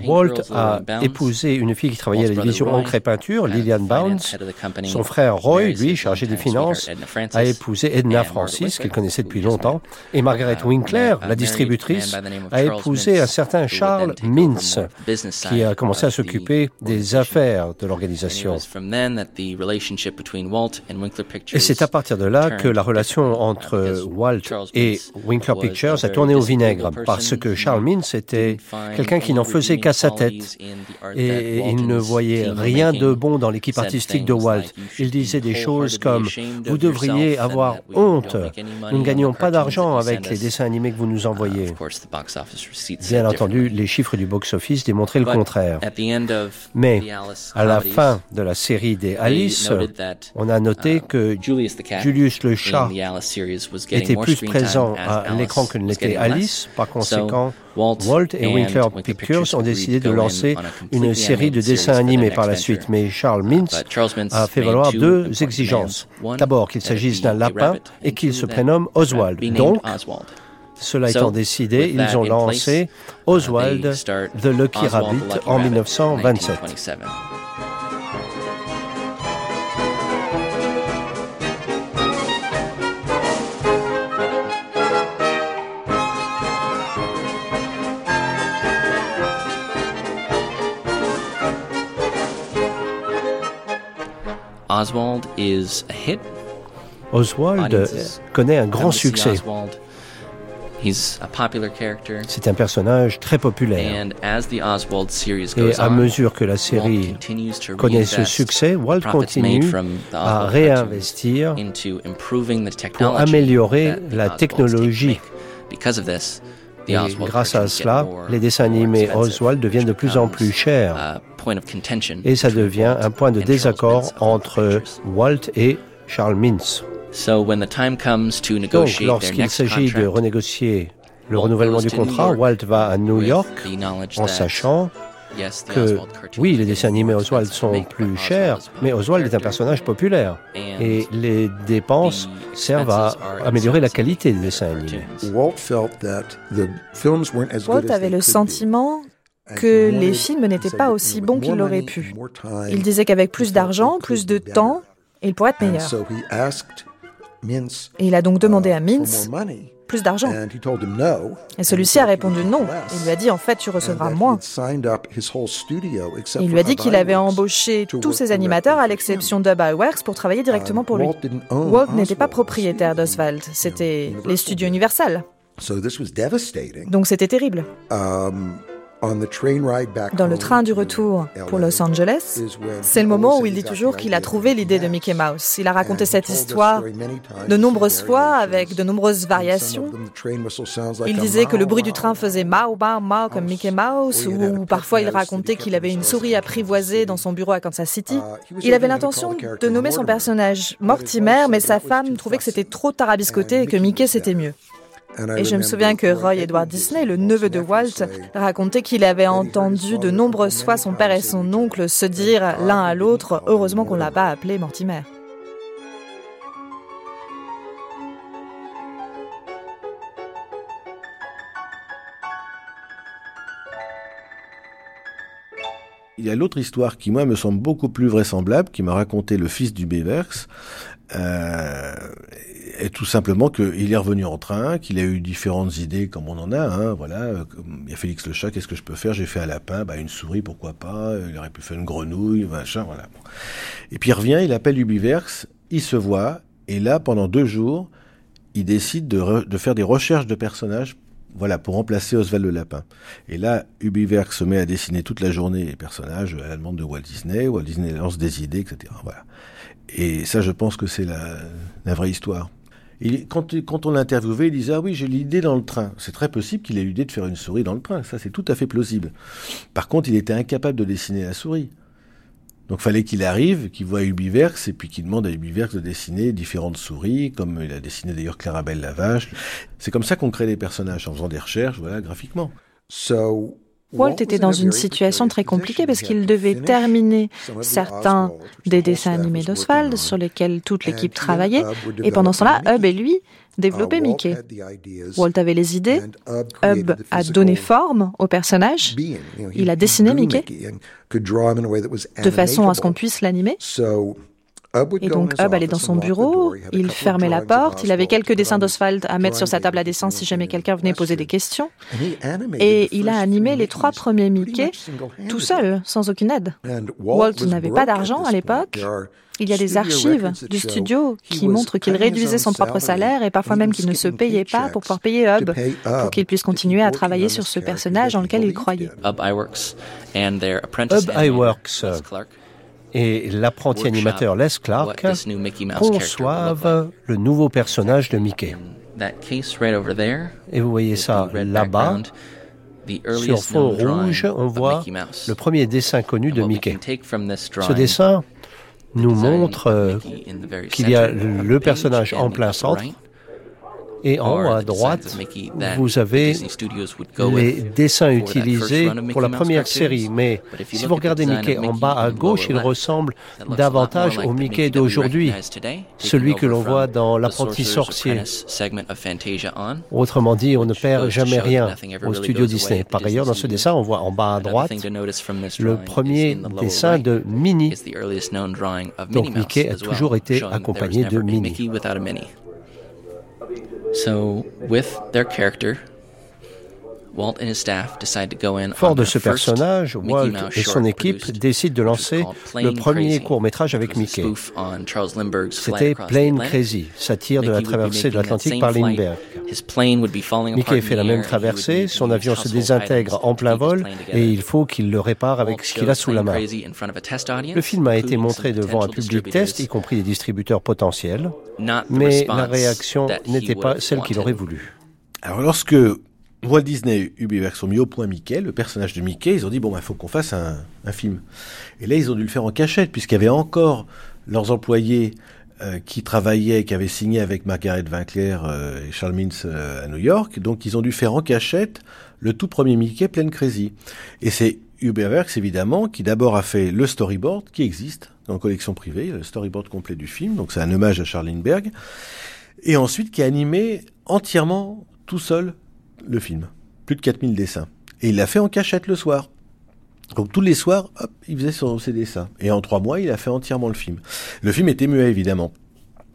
Walt a épousé une fille qui travaillait à la division encre et peinture, Lillian Bounds. Son frère Roy, lui, chargé des finances, a épousé Edna Francis, qu'il connaissait depuis longtemps. Et Margaret uh, Winkler, la distributrice, a épousé un certain Charles Mintz, qui a commencé à s'occuper des affaires de l'organisation. Et c'est à partir de là que la relation entre Walt et Winkler Pictures a tourné au vinaigre, parce que Charles c'était quelqu'un qui n'en faisait qu'à sa tête et il ne voyait rien de bon dans l'équipe artistique de Walt. Il disait des choses comme Vous devriez avoir honte. Nous ne gagnons pas d'argent avec les dessins animés que vous nous envoyez. Bien entendu, les chiffres du box-office démontraient le contraire. Mais à la fin de la série des Alice, on a noté que Julius le chat était plus présent à l'écran que ne l'était Alice. Par conséquent, Walt et Winkler Pictures ont décidé de lancer une série de dessins animés par la suite, mais Charles Mintz a fait valoir deux exigences. D'abord qu'il s'agisse d'un lapin et qu'il se prénomme Oswald. Donc, cela étant décidé, ils ont lancé Oswald the Lucky Rabbit en 1927. Oswald is a hit. Oswald connaît un grand succès. C'est un personnage très populaire. Et à mesure que la série connaît ce succès, Walt continue à réinvestir pour améliorer la technologie. Et grâce à cela, les dessins animés Oswald deviennent de plus en plus chers. Et ça devient un point de désaccord entre Walt et Charles Mintz. Donc, lorsqu'il s'agit de renégocier le renouvellement du contrat, Walt va à New York en sachant que oui, les dessins animés Oswald sont plus chers, mais Oswald est un personnage populaire et les dépenses servent à améliorer la qualité des dessins animés. Walt avait le sentiment que les films n'étaient pas aussi bons qu'il l'aurait pu. Il disait qu'avec plus d'argent, plus de temps, il pourrait être meilleur. Et il a donc demandé à Mintz plus d'argent. Et celui-ci a répondu non. Il lui a dit en fait tu recevras moins. il lui a dit qu'il avait embauché tous ses animateurs à l'exception d'Ub Iwerks pour travailler directement pour lui. Walt n'était pas propriétaire d'Oswald, c'était les studios Universal. Donc c'était terrible. Um, dans le train du retour pour Los Angeles, c'est le moment où il dit toujours qu'il a trouvé l'idée de Mickey Mouse. Il a raconté cette histoire de nombreuses fois avec de nombreuses variations. Il disait que le bruit du train faisait mao, mao, mao comme Mickey Mouse, ou parfois il racontait qu'il avait une souris apprivoisée dans son bureau à Kansas City. Il avait l'intention de nommer son personnage Mortimer, mais sa femme trouvait que c'était trop tarabiscoté et que Mickey c'était mieux. Et je me souviens que Roy Edward Disney, le neveu de Walt, racontait qu'il avait entendu de nombreuses fois son père et son oncle se dire l'un à l'autre Heureusement qu'on l'a pas appelé Mortimer. Il y a l'autre histoire qui, moi, me semble beaucoup plus vraisemblable, qui m'a raconté le fils du Bévers, euh, et tout simplement qu'il est revenu en train, qu'il a eu différentes idées comme on en a. Hein, voilà, il y a Félix le chat, qu'est-ce que je peux faire? J'ai fait un lapin, bah, une souris, pourquoi pas Il aurait pu faire une grenouille, machin, voilà. Et puis il revient, il appelle Ubiverse, il se voit, et là, pendant deux jours, il décide de, faire des recherches de personnages voilà, pour remplacer Oswald le Lapin. Et là, Ubiverse se met à dessiner toute la journée les personnages à demande de Walt Disney. Walt Disney lance des idées, etc. Voilà. Et ça, je pense que c'est la vraie histoire. Quand, on l'a interviewé, il disait Ah oui, j'ai l'idée dans le train. C'est très possible qu'il ait l'idée de faire une souris dans le train. Ça, c'est tout à fait plausible. Par contre, il était incapable de dessiner la souris. Donc fallait qu'il arrive, qu'il voit Ubiverse et puis qu'il demande à Ubiverse de dessiner différentes souris, comme il a dessiné d'ailleurs Clarabelle la vache. C'est comme ça qu'on crée des personnages en faisant des recherches, voilà, graphiquement. Walt était dans une situation très compliquée parce qu'il devait terminer certains des dessins animés d'Oswald sur lesquels toute l'équipe travaillait. Et pendant ce temps-là, Hub et lui développaient Mickey. Walt avait les idées, Hub a donné forme au personnage, il a dessiné Mickey. De façon à ce qu'on puisse l'animer. Et donc Hub allait dans son bureau, il fermait la porte, il avait quelques dessins d'Oswald à mettre sur sa table à dessin si jamais quelqu'un venait poser des questions. Et il a animé les trois premiers Mickey tout seul, sans aucune aide. Walt n'avait pas d'argent à l'époque. Il y a des archives du studio qui montrent qu'il réduisait son propre salaire et parfois même qu'il ne se payait pas pour pouvoir payer Hub, pour qu'il puisse continuer à travailler sur ce personnage dans lequel il croyait. Hub Iwerks et l'apprenti animateur Les Clark conçoivent le nouveau personnage de Mickey. Et vous voyez ça là-bas. Sur fond rouge, on voit le premier dessin connu de Mickey. Ce dessin nous montre qu'il y a le personnage en plein centre et en haut à droite, vous avez les dessins utilisés pour la première série. Mais si vous regardez Mickey en bas à gauche, il ressemble davantage au Mickey d'aujourd'hui, celui que l'on voit dans L'apprenti sorcier. Autrement dit, on ne perd jamais rien au studio Disney. Par ailleurs, dans ce dessin, on voit en bas à droite le premier dessin de Minnie. Donc Mickey a toujours été accompagné de Minnie. So, with their character, Fort de ce personnage, Walt et son équipe décident de lancer le premier court métrage avec Mickey. C'était Plane Crazy, satire de la traversée de l'Atlantique par Lindbergh. Mickey fait la même traversée, son avion se désintègre en plein vol et il faut qu'il le répare avec ce qu'il a sous la main. Le film a été montré devant un public test, y compris des distributeurs potentiels, mais la réaction n'était pas celle qu'il aurait voulu. Alors lorsque Walt Disney mis au point Mickey, le personnage de Mickey, ils ont dit bon, il bah, faut qu'on fasse un, film. Et là, ils ont dû le faire en cachette, puisqu'il y avait encore leurs employés euh, qui travaillaient, qui avaient signé avec Margaret Winkler euh, et Charles Mintz euh, à New York. Donc, ils ont dû faire en cachette le tout premier Mickey plein Crazy. Et c'est Uberworks, évidemment, qui d'abord a fait le storyboard, qui existe la collection privée, le storyboard complet du film. Donc, c'est un hommage à Charles Lindbergh. Et ensuite, qui a animé entièrement tout seul le film. Plus de 4000 dessins. Et il l'a fait en cachette le soir. Donc tous les soirs, hop, il faisait ses dessins. Et en trois mois, il a fait entièrement le film. Le film était muet, évidemment.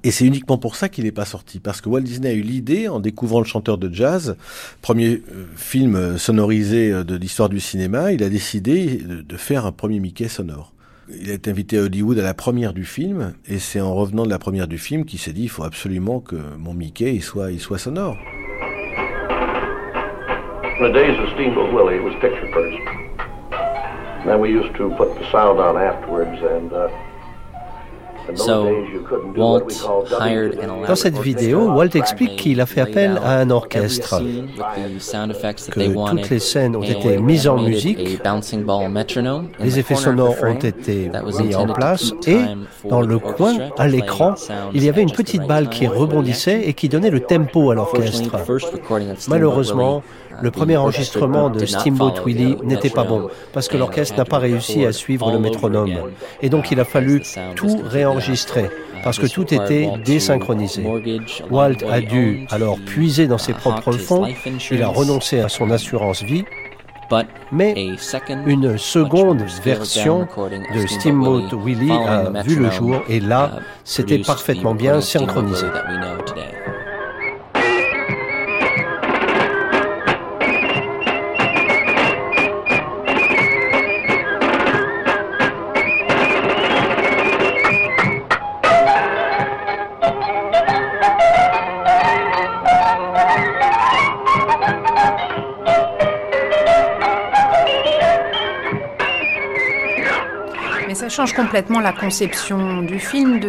Et c'est uniquement pour ça qu'il n'est pas sorti. Parce que Walt Disney a eu l'idée, en découvrant le chanteur de jazz, premier euh, film sonorisé euh, de l'histoire du cinéma, il a décidé de, faire un premier Mickey sonore. Il a été invité à Hollywood à la première du film, et c'est en revenant de la première du film qu'il s'est dit, il faut absolument que mon Mickey soit, il soit sonore. In the days of Steamboat Willie, it was picture first. Then we used to put the sound on afterwards, and uh, Dans cette vidéo, Walt explique qu'il a fait appel à un orchestre, que toutes les scènes ont été mises en musique, les effets sonores ont été mis en place et dans le coin, à l'écran, il y avait une petite balle qui rebondissait et qui donnait le tempo à l'orchestre. Malheureusement, le premier enregistrement de Steamboat Willie n'était pas bon parce que l'orchestre n'a pas réussi à suivre le métronome. Et donc il a fallu tout réenregistrer parce que tout était désynchronisé. Walt a dû alors puiser dans ses propres fonds, il a renoncé à son assurance vie, mais une seconde version de Steamboat Willie a vu le jour et là, c'était parfaitement bien synchronisé. Change complètement la conception du film,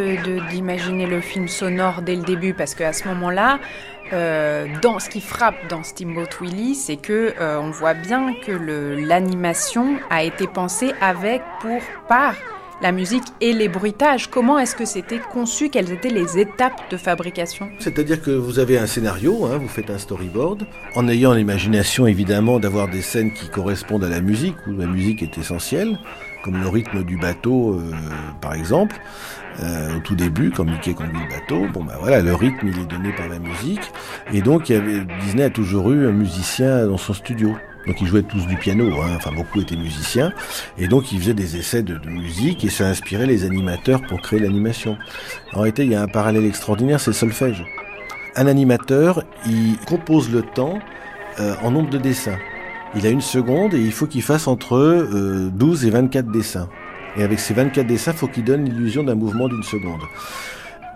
d'imaginer le film sonore dès le début, parce qu'à ce moment-là, euh, dans ce qui frappe dans Steamboat Willie, c'est que euh, on voit bien que l'animation a été pensée avec, pour, par la musique et les bruitages. Comment est-ce que c'était conçu? Quelles étaient les étapes de fabrication? C'est-à-dire que vous avez un scénario, hein, vous faites un storyboard, en ayant l'imagination évidemment d'avoir des scènes qui correspondent à la musique, où la musique est essentielle comme le rythme du bateau, euh, par exemple, euh, au tout début, quand Mickey conduit le bateau. Bon, ben voilà, le rythme, il est donné par la musique. Et donc, Disney a toujours eu un musicien dans son studio. Donc ils jouaient tous du piano, hein. enfin beaucoup étaient musiciens, et donc ils faisaient des essais de, musique et ça inspirait les animateurs pour créer l'animation. En réalité, il y a un parallèle extraordinaire, c'est le solfège. Un animateur, il compose le temps euh, en nombre de dessins. Il a une seconde et il faut qu'il fasse entre 12 euh, et 24 dessins. Et avec ces 24 dessins, il faut qu'il donne l'illusion d'un mouvement d'une seconde.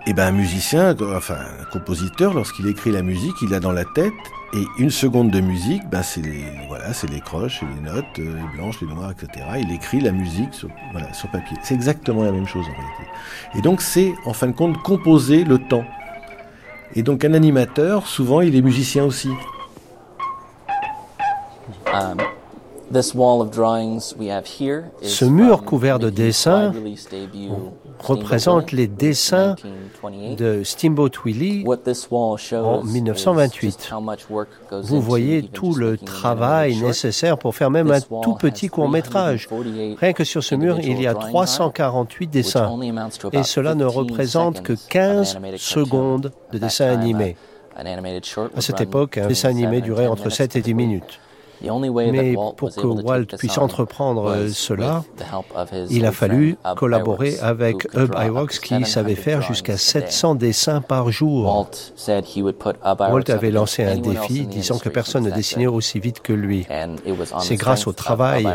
Et ben un musicien, enfin un compositeur, lorsqu'il écrit la musique, il a dans la tête et une seconde de musique, ben c'est les voilà, c'est les croches, les notes, euh, les blanches, les noires, etc. Il écrit la musique sur voilà sur papier. C'est exactement la même chose en réalité. Et donc c'est en fin de compte composer le temps. Et donc un animateur, souvent, il est musicien aussi. Um, Ce mur couvert de dessins représente les dessins de Steamboat Willie en 1928. Vous voyez tout le travail nécessaire pour faire même un tout petit court métrage. Rien que sur ce mur, il y a 348 dessins. Et cela ne représente que 15 secondes de dessin animé. À cette époque, un dessin animé durait entre 7 et 10 minutes. Mais pour que Walt puisse entreprendre cela, il a fallu collaborer avec Hub Iwerks qui savait faire jusqu'à 700 dessins par jour. Walt avait lancé un défi disant que personne ne dessinait aussi vite que lui. C'est grâce au travail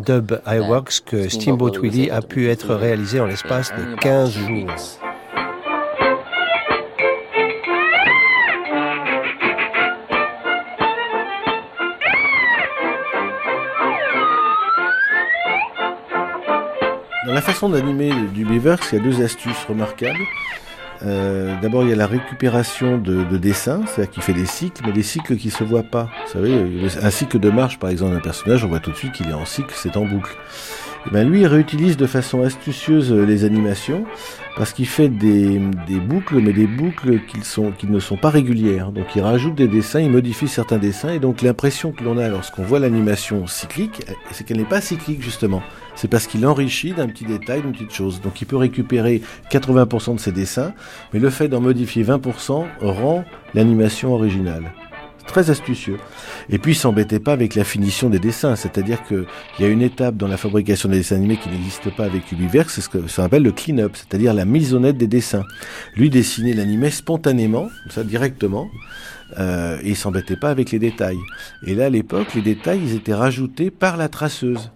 d'Hub Iwerks que Steamboat Willie a pu être réalisé en l'espace de 15 jours. Dans la façon d'animer du Beaver, il y a deux astuces remarquables. Euh, D'abord, il y a la récupération de, de dessins, c'est-à-dire qu'il fait des cycles, mais des cycles qui se voient pas. Vous savez, un cycle de marche, par exemple, d'un personnage, on voit tout de suite qu'il est en cycle, c'est en boucle. Ben lui, il réutilise de façon astucieuse euh, les animations parce qu'il fait des, boucles, mais des boucles qui, qui ne sont pas régulières. Donc il rajoute des dessins, il modifie certains dessins, et donc l'impression que l'on a lorsqu'on voit l'animation cyclique, c'est qu'elle n'est pas cyclique justement. C'est parce qu'il enrichit d'un petit détail, d'une petite chose. Donc il peut récupérer 80% de ses dessins, mais le fait d'en modifier 20% rend l'animation originale très astucieux. Et puis, il s'embêtait pas avec la finition des dessins, c'est-à-dire qu'il y a une étape dans la fabrication des dessins animés qui n'existe pas avec Ubiverse, c'est ce que ça s'appelle le clean-up, c'est-à-dire la mise au net des dessins. Lui dessinait l'animé spontanément, ça directement, euh, et il s'embêtait pas avec les détails. Et là, à l'époque, les détails, ils étaient rajoutés par la traceuse.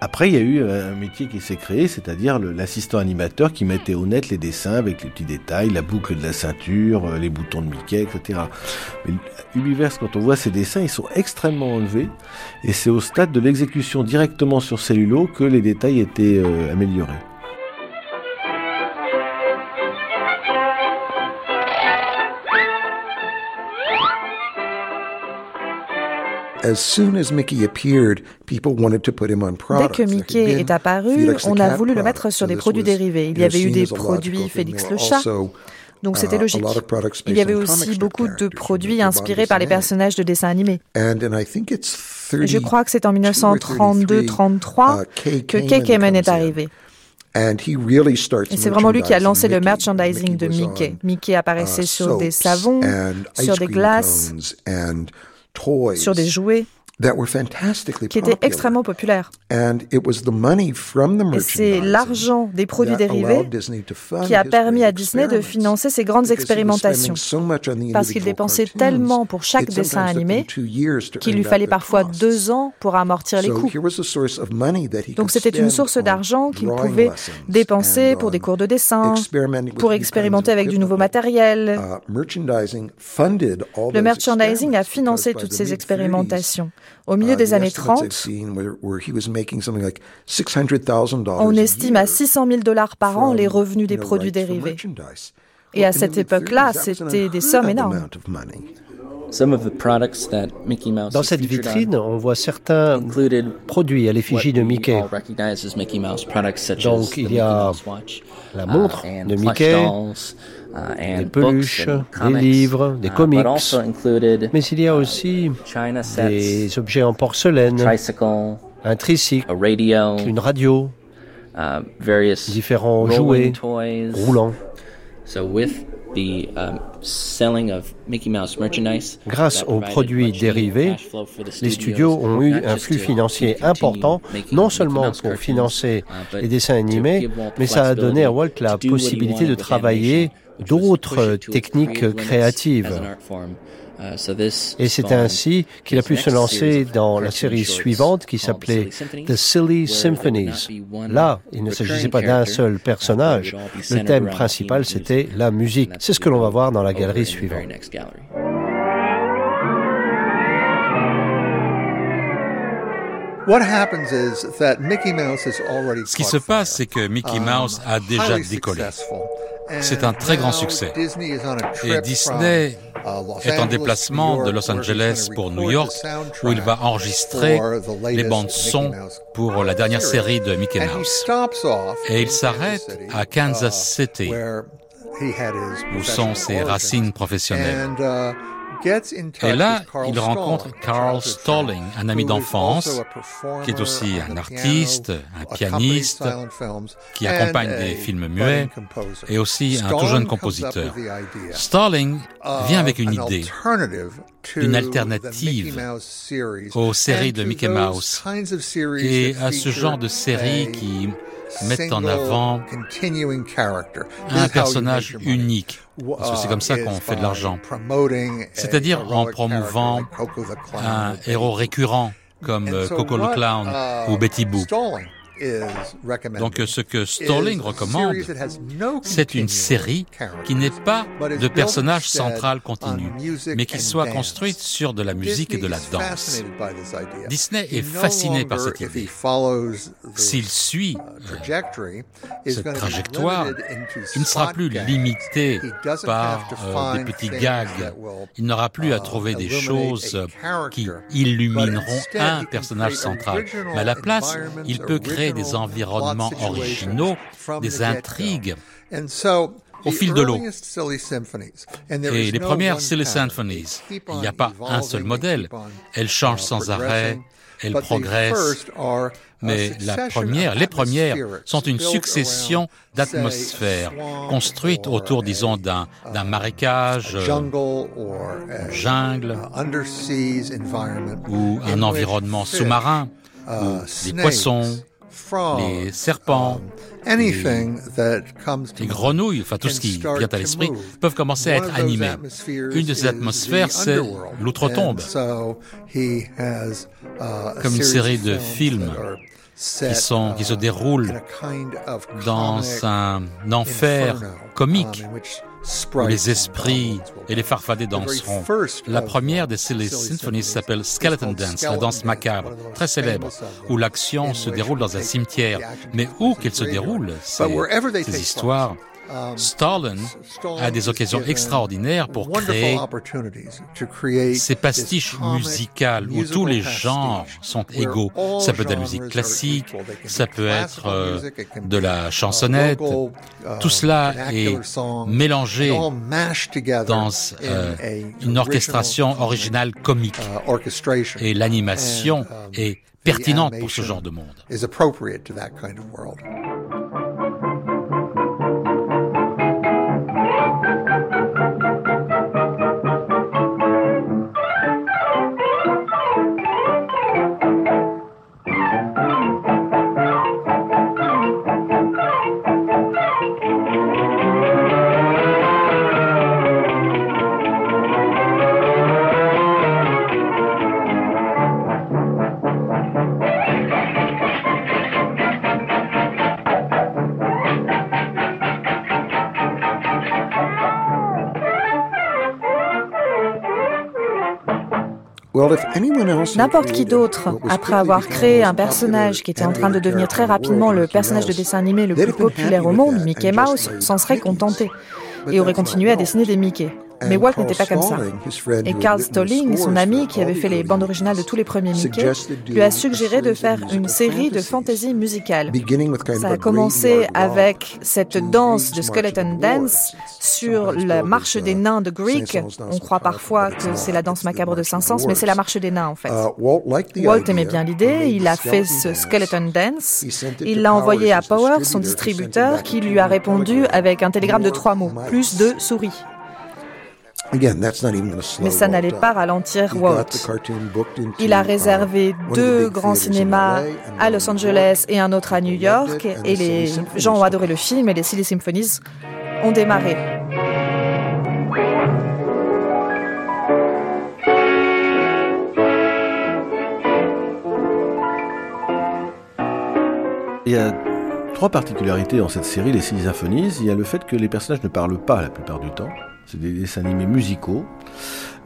Après, il y a eu un métier qui s'est créé, c'est-à-dire l'assistant animateur qui mettait au net les dessins avec les petits détails, la boucle de la ceinture, euh, les boutons de Mickey, etc. Mais quand on voit ces dessins, ils sont extrêmement enlevés, et c'est au stade de l'exécution directement sur cellulo que les détails étaient euh, améliorés. Dès que Mickey est apparu, on a voulu le mettre sur des produits dérivés. Il y avait eu des produits Félix le chat, donc c'était uh, logique. Il y avait aussi beaucoup de produits inspirés par les personnages de dessins animés. Je crois que c'est en 1932-33 uh, que Kay Kamen est arrivé. Et c'est vraiment lui qui a lancé le merchandising de Mickey. Mickey apparaissait uh, sur des savons, sur des glaces, sur des jouets qui étaient extrêmement populaires. Et c'est l'argent des produits dérivés qui a permis à Disney de financer ces grandes expérimentations. Parce qu'il dépensait tellement pour chaque dessin animé qu'il lui fallait parfois deux ans pour amortir les coûts. Donc c'était une source d'argent qu'il pouvait dépenser pour des cours de dessin, pour expérimenter avec du nouveau matériel. Uh, Le merchandising a financé toutes ces expérimentations. Au milieu uh, des années 30, on estime à 600 000 dollars par an les revenus des produits dérivés. Et à cette époque-là, c'était des sommes énormes. Dans cette vitrine, on voit certains produits à l'effigie de Mickey. Donc il y a la montre uh, de Mickey, des peluches, des livres, des uh, comics. Mais il y a aussi des objets en porcelaine, un tricycle, une radio, uh, différents jouets. roulants. Grâce aux produits dérivés, les studios ont eu un flux financier important, non seulement pour financer uh, les dessins animés, mais ça a donné à Walt la possibilité de travailler d'autres techniques créatives. Uh, Et c'est ainsi qu'il a pu se lancer dans la série suivante qui s'appelait The Silly Symphonies. Là, il ne s'agissait pas d'un seul personnage. Le thème principal, c'était la musique. C'est ce que l'on va voir dans la galerie suivante. Ce qui se passe, c'est que Mickey Mouse a déjà décollé. C'est un très grand succès. Et Disney uh, est en déplacement de Los Angeles pour New York, où il va enregistrer les bandes son pour la dernière série de Mickey Mouse. Et il s'arrête à Kansas uh, City, où sont ses racines professionnelles. Et là, il rencontre Carl Stalling, un ami d'enfance, qui est aussi un artiste, un pianiste, qui accompagne des films muets, et aussi un tout jeune compositeur. Stalling vient avec une idée, une alternative aux séries de Mickey Mouse. et à ce genre de séries qui mettent en avant un personnage unique. Parce que c'est comme ça qu'on fait de l'argent. C'est-à-dire en promouvant un héros récurrent comme Coco le Clown ou Betty Boo. Donc ce que Stalling recommande, c'est une série qui n'est pas de personnage central continu, mais qui soit construite sur de la musique et de la danse. Disney est fasciné par cette idée. S'il suit euh, cette trajectoire, il ne sera plus limité par euh, des petits gags. Il n'aura plus à trouver des choses qui illumineront un personnage central. Mais à la place, il peut créer des environnements originaux, des intrigues. Au fil de l'eau. Et les premières Silly Symphonies, il n'y a pas un seul modèle. Elles changent sans arrêt, elles progressent. Mais la première, les premières sont une succession d'atmosphères construites autour, disons, d'un, d'un marécage, jungle, ou un environnement sous-marin, où les poissons, les serpents, um, les grenouilles, enfin tout ce qui vient à l'esprit, peuvent commencer à être animés. Une de ces atmosphères, c'est l'outre-tombe, uh, comme une série de films qui, sont, qui se uh, déroulent dans un enfer comique um, où les esprits et les farfadets danseront. La première des Silly Symphonies s'appelle Skeleton Dance, la danse macabre, très célèbre, où l'action se déroule dans un cimetière. Mais où qu'elle se déroule, ces, ces histoires Stalin a des occasions extraordinaires pour créer ces pastiches musicales où tous les genres sont égaux. Ça peut être de la musique classique, ça peut être euh, de la chansonnette. Uh, Tout cela est mélangé dans euh, une orchestration originale comique. Uh, Et l'animation um, est pertinente pour ce genre de monde. N'importe qui d'autre, après avoir créé un personnage qui était en train de devenir très rapidement le personnage de dessin animé le plus populaire au monde, Mickey Mouse, s'en serait contenté et aurait continué à dessiner des Mickey. Mais Walt n'était pas comme ça. Et Carl Stalling, son ami qui avait fait les bandes originales de tous les premiers Mickey, lui a suggéré de faire une série de fantasy musicale. Ça a commencé avec cette danse de Skeleton Dance sur la marche des nains de Greek. On croit parfois que c'est la danse macabre de Saint-Saëns, mais c'est la marche des nains en fait. Walt aimait bien l'idée, il a fait ce Skeleton Dance, il l'a envoyé à Power, son distributeur, qui lui a répondu avec un télégramme de trois mots, plus de souris. Mais ça n'allait pas ralentir Walt. Il a réservé deux grands cinémas à Los Angeles et un autre à New York, et les gens ont adoré le film et les Silly Symphonies ont démarré. Il y a trois particularités dans cette série, les Silly Symphonies. Il y a le fait que les personnages ne parlent pas la plupart du temps. C'est des dessins animés musicaux.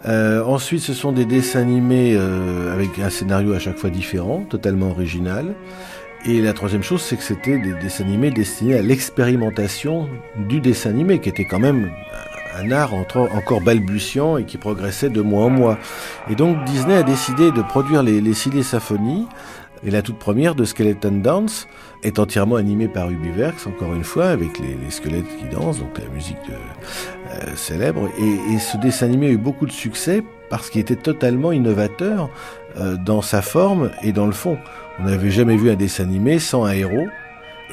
Euh, ensuite, ce sont des dessins animés euh, avec un scénario à chaque fois différent, totalement original. Et la troisième chose, c'est que c'était des dessins animés destinés à l'expérimentation du dessin animé, qui était quand même un art encore balbutiant et qui progressait de mois en mois. Et donc Disney a décidé de produire les, les Symphonies Et la toute première de Skeleton Dance est entièrement animée par Ubi Werks, encore une fois, avec les, squelettes qui dansent, donc la musique euh, célèbre. Et, ce dessin animé a eu beaucoup de succès parce qu'il était totalement innovateur euh, dans sa forme et dans le fond. On n'avait jamais vu un dessin animé sans un héros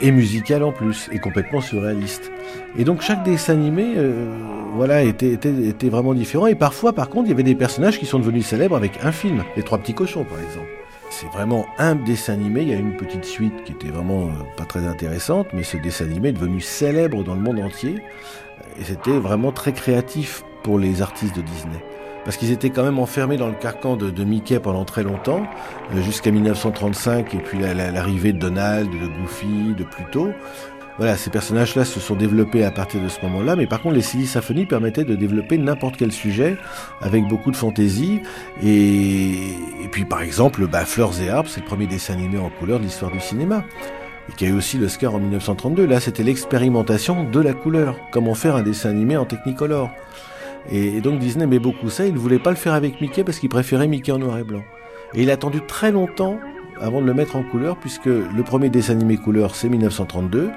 et musical en plus, et complètement surréaliste. Et donc chaque dessin animé, euh, voilà, était, vraiment différent. Et parfois, par contre, il y avait des personnages qui sont devenus célèbres avec un film, les Trois Petits Cochons, par exemple. C'est vraiment un dessin animé. Il y a une petite suite qui était vraiment euh, pas très intéressante, mais ce dessin animé est devenu célèbre dans le monde entier. Et c'était vraiment très créatif pour les artistes de Disney parce qu'ils étaient quand même enfermés dans le carcan de, Mickey pendant très longtemps, euh, jusqu'à 1935, et puis l'arrivée de Donald, de Goofy, de Pluto. Voilà, ces personnages-là se sont développés à partir de ce moment-là, mais par contre, les Silly Symphonies permettaient de développer n'importe quel sujet avec beaucoup de fantaisie. Et, puis, par exemple, bah, Fleurs et Arbres, c'est le premier dessin animé en couleur de l'histoire du cinéma. Et qui a eu aussi l'Oscar en 1932. Là, c'était l'expérimentation de la couleur. Comment faire un dessin animé en Technicolor. Et, donc Disney aimait beaucoup ça. Il ne voulait pas le faire avec Mickey parce qu'il préférait Mickey en noir et blanc. Et il a attendu très longtemps avant de le mettre en couleur, puisque le premier dessin animé couleur c'est 1932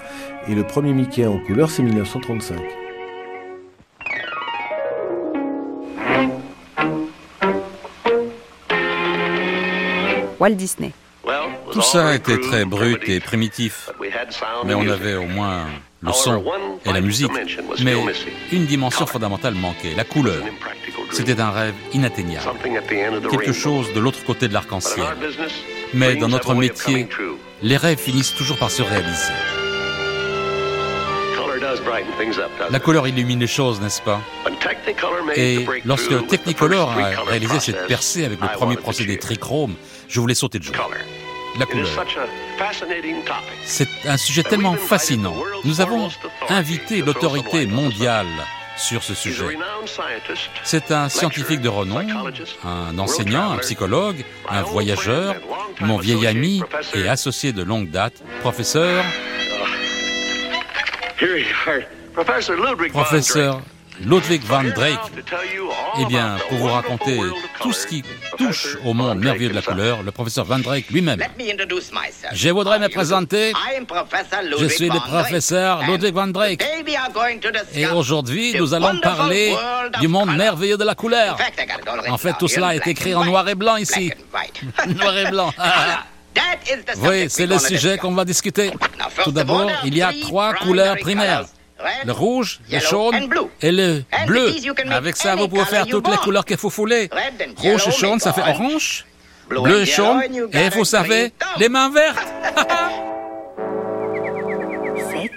et le premier Mickey en couleur c'est 1935. Walt Disney. Tout ça était très brut et primitif, mais on avait au moins le son et la musique. Mais une dimension fondamentale manquait, la couleur. C'était un rêve inatteignable, quelque chose de l'autre côté de l'arc-en-ciel. Mais dans notre métier, les rêves finissent toujours par se réaliser. La couleur illumine les choses, n'est-ce pas? Et lorsque Technicolor a réalisé cette percée avec le premier procédé trichrome, je voulais sauter de joie la couleur. C'est un sujet tellement fascinant. Nous avons invité l'autorité mondiale sur ce sujet. C'est un scientifique de renom, un enseignant, un psychologue, un voyageur, mon vieil ami et associé de longue date, professeur... Professeur Ludwig van Drake. Eh bien, pour vous raconter tout ce qui touche au monde merveilleux de la couleur, le professeur Van Drake lui-même. Je voudrais me présenter. Je suis le professeur Ludwig Van Drake. Et aujourd'hui, nous allons parler du monde merveilleux de la couleur. En fait, tout cela est écrit en noir et blanc ici. noir et blanc. Oui, c'est le sujet qu'on va discuter. Tout d'abord, il y a trois couleurs primaires le rouge, le jaune et le bleu. Avec ça, vous pouvez faire toutes les couleurs que vous voulez. Rouge et jaune, ça fait orange. Bleu et jaune. Et vous savez, les mains vertes.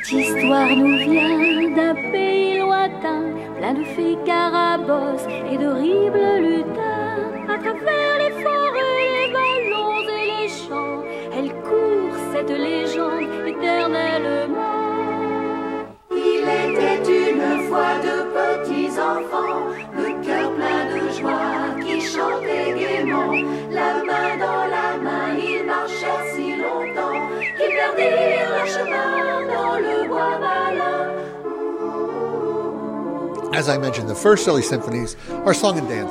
Cette histoire nous vient d'un pays lointain, plein de fées carabosses et d'horribles lutins. À travers les forêts, les ballons et les champs, elle court cette légende éternellement. Il était une fois de petits enfants, le cœur plein de joie, qui chantaient gaiement. La main dans la main, ils marchèrent si longtemps qu'ils perdirent leur chemin dans le bois.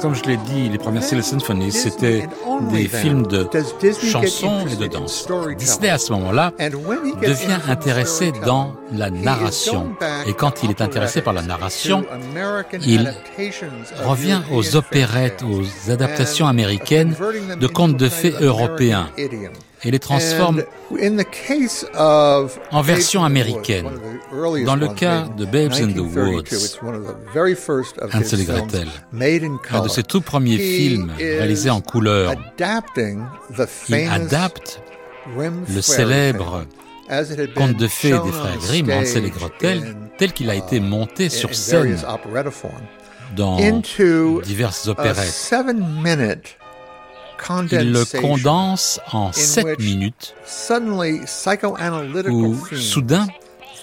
Comme je l'ai dit, les premières Silly Symphonies, c'était des films de chansons et de danse. Disney, à ce moment-là, devient intéressé dans la narration. Et quand il est intéressé par la narration, il revient aux opérettes, aux adaptations américaines de contes de fées européens et les transforme en version américaine. Dans le cas de Babes in the Woods, Hansel et Gretel, un de ses tout premiers films réalisés en couleur, il adapte le célèbre conte de fées des frères Grimm, Hansel et Gretel, tel qu'il a été monté sur scène dans diverses opérettes. Il le condense en 7 minutes où soudain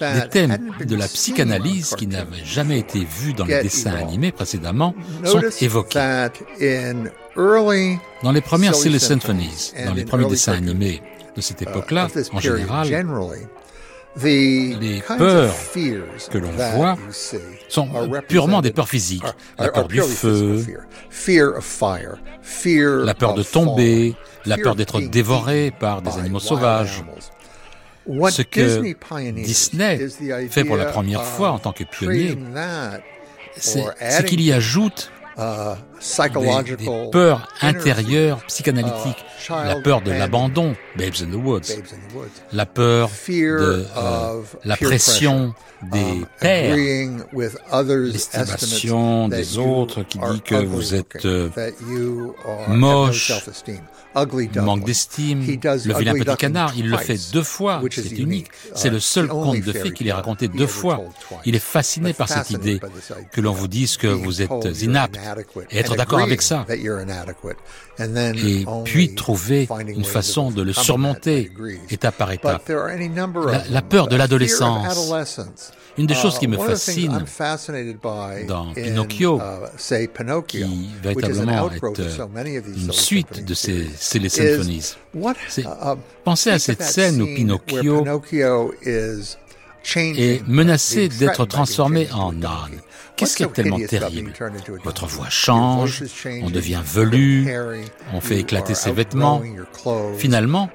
des thèmes de la psychanalyse qui n'avaient jamais été vus dans les dessins animés précédemment sont évoqués. Dans les premières Silly Symphonies, dans les premiers dessins animés de cette uh, époque-là, en général, Les peurs que l'on voit sont purement des peurs physiques. La peur du feu, la peur de tomber, la peur d'être dévoré par des animaux sauvages. Ce que Disney fait pour la première fois en tant que pionnier, c'est qu'il y ajoute des, des, peurs intérieures psychanalytiques, la peur de l'abandon, Babes in the Woods, la peur de euh, la pression des pères, l'estimation des autres qui dit que vous êtes euh, moche, manque d'estime, le vilain petit canard, il le fait deux fois, c'est unique. C'est le seul conte de fées qu'il ait raconté deux fois. Il est fasciné par cette idée que l'on vous dise que vous êtes inapte. et être d'accord avec ça. Et puis trouver une façon de le surmonter étape par étape. La, peur de l'adolescence. Une des choses qui me uh, fascine dans Pinocchio, uh, qui véritablement est une suite de ces Silly Symphonies, c'est uh, penser à cette scène où Pinocchio est menacé d'être transformé en âne. Qu'est-ce qui est tellement terrible? Votre voix change, on devient velu, on fait éclater ses vêtements. Finalement,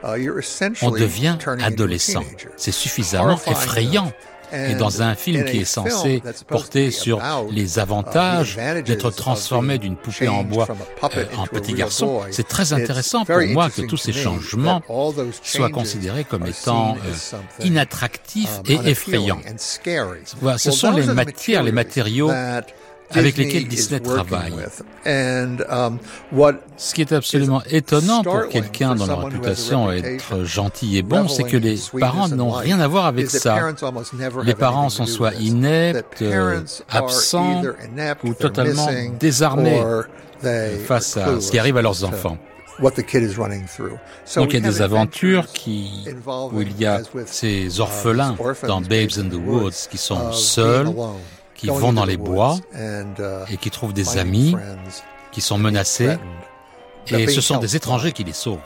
on devient adolescent. C'est suffisamment effrayant et dans un film qui est censé porter sur les avantages d'être transformé d'une poupée en bois euh, en petit garçon, c'est très intéressant pour moi que tous ces changements soient considérés comme étant euh, inattractifs et effrayants. Voilà, ce sont les matières, les matériaux avec lesquels Disney travaille. Um, Ce qui est absolument étonnant pour quelqu'un dont la réputation est d'être gentil et bon, c'est que les parents n'ont rien à voir avec ça. Les parents sont soit ineptes, absents ou totalement désarmés face à ce qui arrive à leurs enfants. Donc il y a des aventures qui, où il y a ces orphelins dans Babes in the Woods qui sont seuls, qui vont dans les bois et qui trouvent des amis qui sont menacés et ce sont des étrangers qui les sauvent.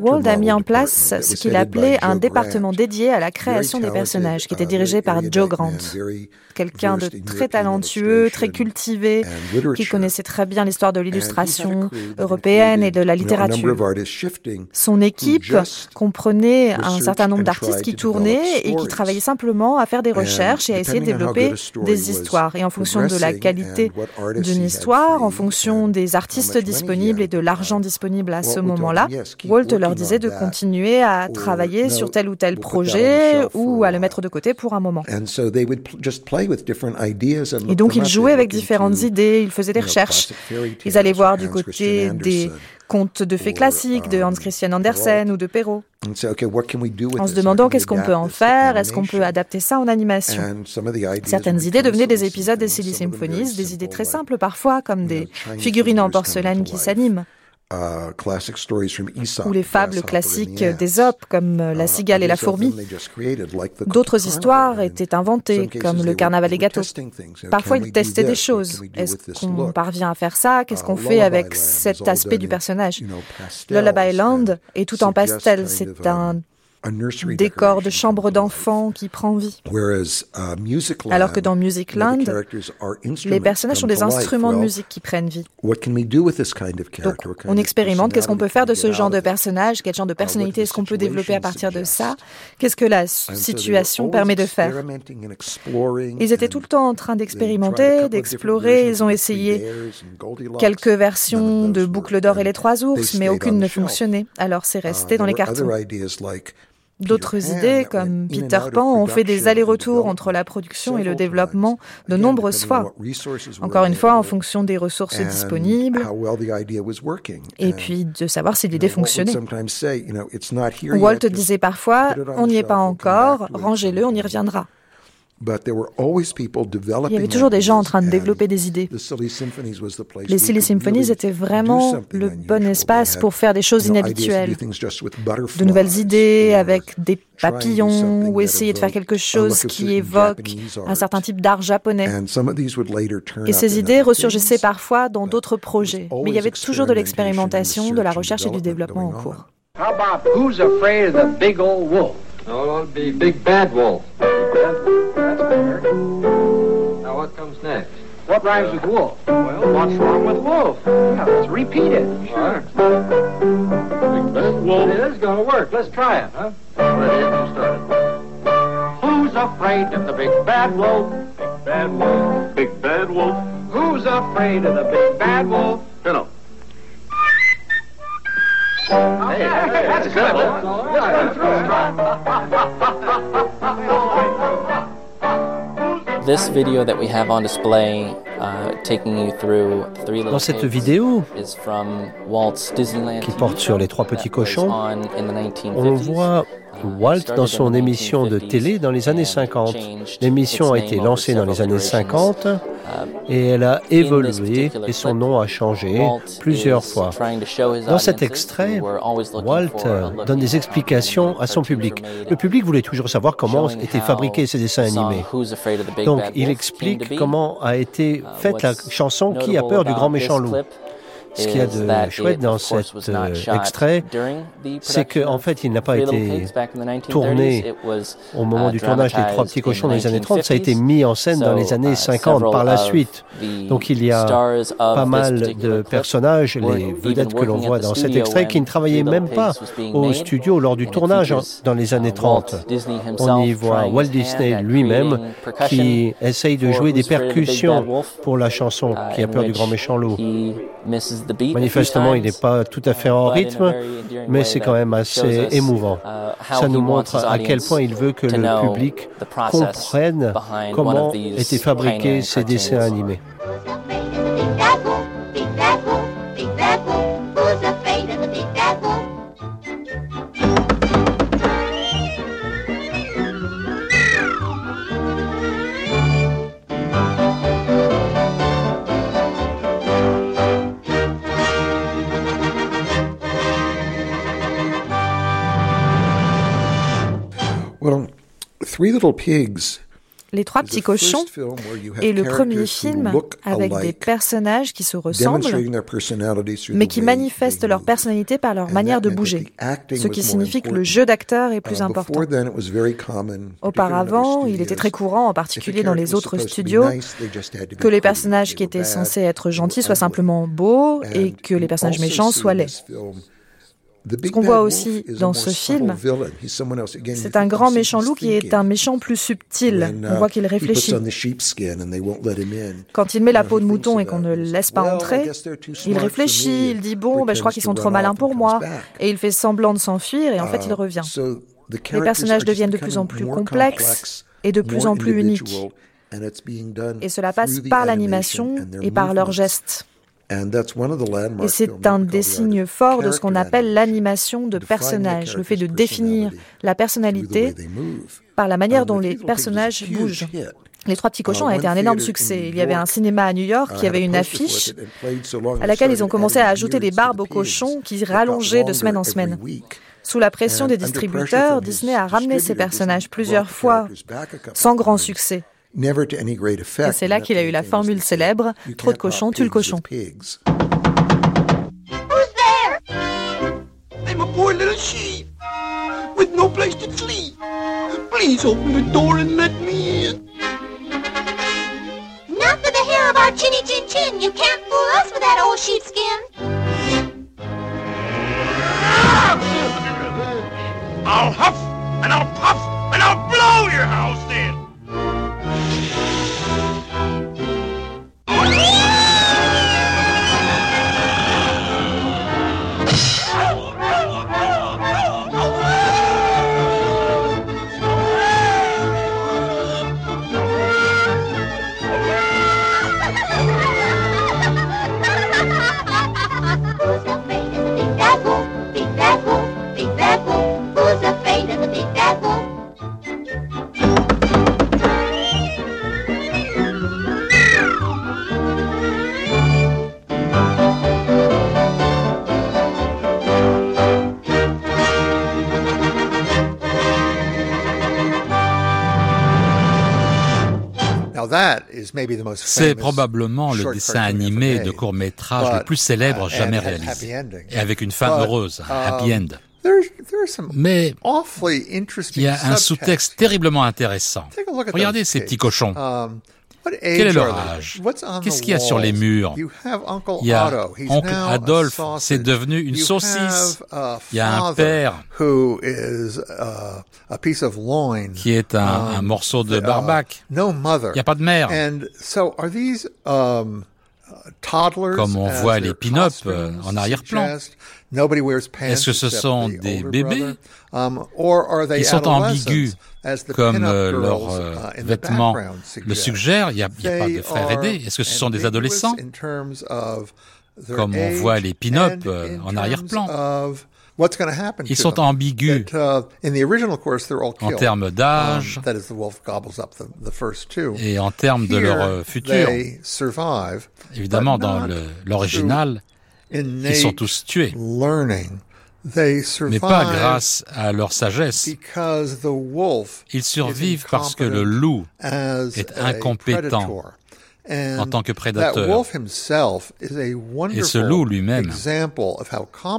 Walt a mis en place ce qu'il appelait un département dédié à la création des personnages, qui était dirigé par Joe Grant, quelqu'un de très talentueux, très cultivé, qui connaissait très bien l'histoire de l'illustration européenne et de la littérature. Son équipe comprenait un certain nombre d'artistes qui tournaient et qui travaillaient simplement à faire des recherches et à essayer de développer des histoires. Et en fonction de la qualité d'une histoire, en fonction des artistes disponibles et de l'argent disponible à ce moment-là, Walt leur disait de continuer à travailler sur tel ou tel projet ou à le mettre de côté pour un moment. Et donc ils jouaient avec différentes idées, ils faisaient des recherches. Ils allaient voir du côté des contes de fées classiques de Hans Christian Andersen ou de Perrault. En se demandant qu'est-ce qu'on peut en faire, est-ce qu'on peut adapter ça en animation? Certaines idées devenaient des épisodes des Silly Symphonies, des idées très simples parfois, comme des figurines en porcelaine qui s'animent. Uh, ou les fables classiques d'Ésope, comme uh, La cigale et la fourmi. D'autres histoires étaient inventées, comme Le carnaval des gâteaux. Parfois, ils testaient des choses. Est-ce qu'on parvient à faire ça? Qu'est-ce uh, qu'on fait avec cet aspect du personnage? Lullaby Land est tout en pastel. C'est un décor de chambre d'enfant qui prend vie. Alors que dans Musicland, les personnages sont des instruments de musique qui prennent vie. Donc, on expérimente qu'est-ce qu'on peut faire de ce genre de personnage, quel genre de personnalité est-ce qu'on peut développer à partir de ça, qu'est-ce que la situation permet de faire? Ils étaient tout le temps en train d'expérimenter, d'explorer, ils ont essayé quelques versions de Boucle d'or et les trois ours, mais aucune ne fonctionnait, alors c'est resté uh, dans les cartons. D'autres idées, comme Peter Pan, ont fait des allers-retours entre la production et le développement de nombreuses fois. Encore une fois, en fonction des ressources disponibles et puis de savoir si l'idée fonctionnait. Walt disait parfois, on n'y est pas encore, rangez-le, on y reviendra. Il y avait toujours des gens en train de développer des idées. Les Silly Symphonies étaient vraiment le bon espace pour faire des choses inhabituelles. De nouvelles idées avec des papillons ou essayer de faire quelque chose qui évoque un certain type d'art japonais. Et ces idées ressurgissaient parfois dans d'autres projets. Mais il y avait toujours de l'expérimentation, de la recherche et du développement en cours. No, it'll be Big Bad Wolf. That's better. Now what comes next? What rhymes with wolf? Well, what's wrong with wolf? Yeah, let's repeat it. Sure. Big Bad Wolf. It is going to work. Let's try it, huh? Ready, you started. Who's afraid of the big bad wolf? Big bad wolf. Big bad wolf. Who's afraid of the big bad wolf? Fiddle. This video that we have on display uh, taking you through three Dans cette vidéo qui porte sur les trois petits cochons, on voit Walt dans son émission de télé dans les années 50. L'émission a été lancée dans les années 50 et elle a évolué et son nom a changé plusieurs fois. Dans cet extrait, Walt donne des explications à son public. Le public voulait toujours savoir comment étaient fabriqués ces dessins animés. Donc il explique comment a été faite la chanson Qui a peur du grand méchant loup. Ce qu'il y a de chouette dans cet euh, extrait, c'est qu'en en fait, il n'a pas été tourné au moment du tournage des Trois Petits Cochons dans les années 30, ça a été mis en scène dans les années 50 par la suite. Donc il y a pas mal de personnages, les vedettes que l'on voit dans cet extrait, qui ne travaillaient même pas au studio lors du tournage dans les années 30. On y voit Walt Disney lui-même qui essaye de jouer des percussions pour la chanson Qui a peur du grand méchant loup. Manifestement, il n'est pas tout à fait en rythme, mais c'est quand même assez émouvant. Uh, Ça nous montre à quel point il veut que le public comprenne comment étaient fabriqués ces dessins animés. Les trois petits cochons est le premier film avec des personnages qui se ressemblent, mais qui manifestent leur personnalité par leur manière de bouger, ce qui signifie que le jeu d'acteur est plus uh, important. Auparavant, il était très courant, en particulier dans les autres studios, que les personnages qui étaient censés être gentils soient simplement beaux et que les personnages méchants soient laids. Ce qu'on voit aussi dans ce film, c'est un grand méchant loup qui est un méchant plus subtil. On uh, voit qu'il réfléchit. Quand il met la peau de mouton et qu'on ne le laisse pas entrer, il réfléchit, il dit bon, ben, je crois qu'ils sont trop malins pour moi, et il fait semblant de s'enfuir et en fait il uh, revient. Les personnages deviennent de plus en plus complexes et de plus en plus uniques. Et cela passe par l'animation et par leurs gestes. Et c'est un des signes forts de ce qu'on appelle l'animation de personnages, le fait de définir la personnalité par la manière dont les personnages bougent. Les Trois Petits Cochons a été un énorme succès. Il y avait un cinéma à New York qui avait une affiche à laquelle ils ont commencé à ajouter des barbes aux cochons qui rallongeaient de semaine en semaine. Sous la pression des distributeurs, Disney a ramené ces personnages plusieurs fois sans grand succès. Et c'est là qu'il a eu la formule célèbre trop de cochons tue le cochon. Who's there? I'm a poor little sheep with no place to sleep. Please open the door and let me in. Not for the hair of our chinny chin chin. You can't fool us with that old sheepskin. I'll huff and I'll puff and I'll blow your house in. C'est probablement le dessin animé de court métrage le plus célèbre uh, jamais réalisé, et avec une fin heureuse, un happy um, end. Mais il y a un sous-texte terriblement intéressant. Regardez ces petits cochons. Um, quel est leur âge Qu'est-ce qu'il y a sur les murs? Il y a oncle Adolphe, c'est devenu une saucisse. Il y a un père qui est un, um, morceau de uh, barbac. Il n'y a pas de mère. Comme on voit les pin-up euh, en arrière-plan. Est-ce que ce sont des bébés? Ils sont ambigus, comme euh, leurs euh, vêtements le suggèrent. Il n'y a, pas de frères aidés. Est-ce que ce sont des adolescents? Comme on voit les pin-up en arrière-plan. Ils sont ambigus. uh, en termes d'âge. Et en termes de leur futur. Évidemment, dans l'original, ils sont tous tués, mais pas grâce à leur sagesse. Ils survivent parce que le loup est incompétent en tant que prédateur. Et ce loup lui-même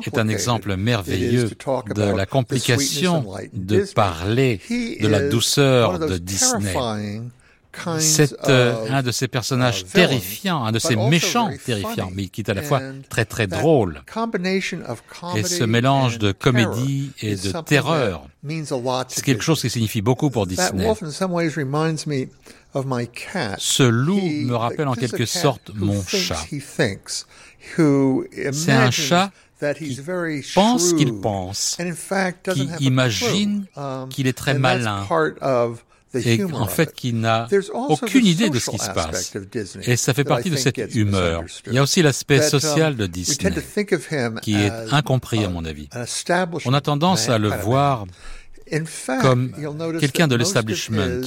est un exemple merveilleux de la complication de parler de la douceur de Disney. C'est euh, un de ces personnages terrifiants, un de ces méchants terrifiants, mais qui est à la fois très très drôle. Et ce mélange de comédie et de terreur, c'est quelque chose qui signifie beaucoup pour Disney. Ce loup me rappelle en quelque sorte mon chat. C'est un chat qui pense qu'il pense, qui imagine um, qu'il est très malin et en fait qui n'a aucune idée de ce qui se passe. Et ça fait partie de cette humeur. Il y a aussi l'aspect um, social de Disney, qui est incompris à mon avis. On a tendance à le voir comme quelqu'un de l'establishment.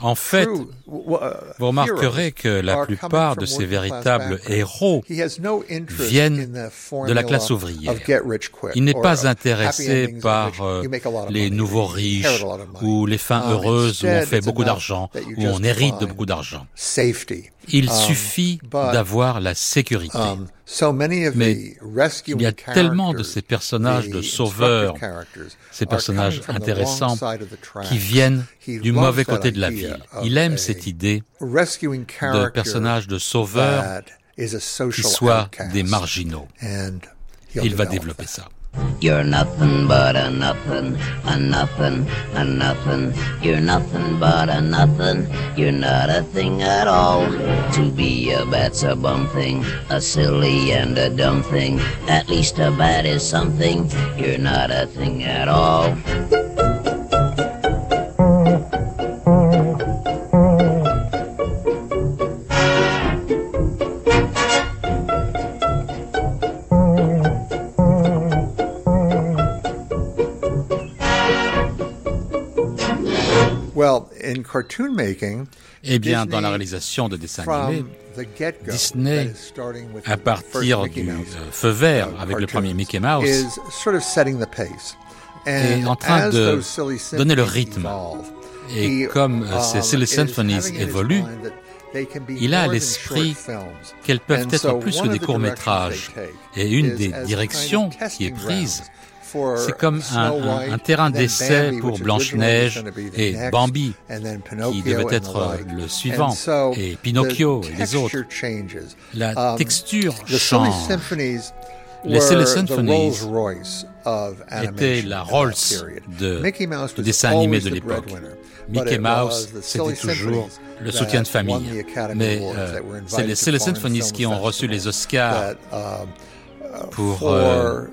En fait, vous remarquerez que la plupart de ces véritables héros viennent de la classe ouvrière. Il n'est pas intéressé par euh, les nouveaux riches ou les fins um, heureuses où on fait beaucoup d'argent, où on hérite de beaucoup d'argent. Il um, suffit d'avoir la sécurité. Um, Mais il y a tellement de ces personnages de sauveurs, ces personnages intéressants qui viennent du mauvais côté de la ville. Il aime cette idée de personnages de sauveurs qui soient des marginaux. Il va développer ça. You're nothing but a nothing, a nothing, a nothing. You're nothing but a nothing. You're not a thing at all. To be a bat's a bum thing, a silly and a dumb thing. At least a bat is something. You're not a thing at all. Eh bien, dans la réalisation de dessins animés, Disney, à partir du euh, feu vert avec le premier Mickey Mouse, est en train de donner le rythme. Et comme euh, ces Silly Symphonies évoluent, il a à l'esprit qu'elles peuvent être plus que des courts-métrages. Et une des directions qui est prise, c'est comme un, terrain d'essai pour Blanche-Neige et Bambi, qui devait être le suivant, et Pinocchio et les autres. La um, texture change. Les Silly Symphonies étaient la Rolls de, dessin animé de l'époque. Mickey Mouse, c'était toujours le soutien de famille. Mais euh, c'est les Silly Symphonies qui ont reçu les Oscars um, pour euh,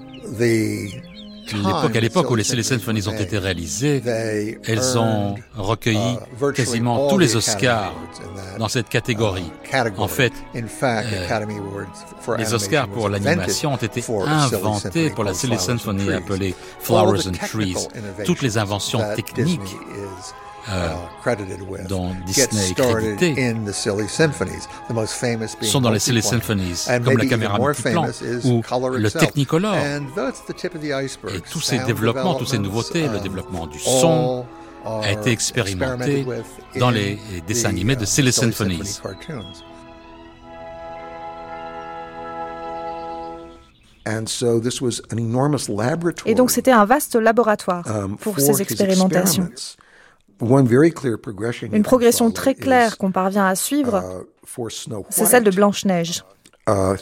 à l'époque où les Symphonies ont été réalisées, elles ont recueilli uh, quasiment tous les Oscars dans cette catégorie. Uh, en fait, euh, les Oscars pour l'animation ont été inventés pour la Silly Symphony appelée Flowers and Trees. Toutes les inventions techniques euh, uh, dont Disney est crédité sont dans les Silly Symphonies, comme la caméra multiplan ou le Technicolor. Et tous ces développements, toutes ces nouveautés, le um, développement du son, a été expérimenté dans les dessins animés de uh, Silly Symphonies. Et donc c'était un vaste laboratoire um, pour ces expérimentations. Une progression très claire qu'on parvient à suivre, uh, c'est celle de Blanche-Neige. Uh,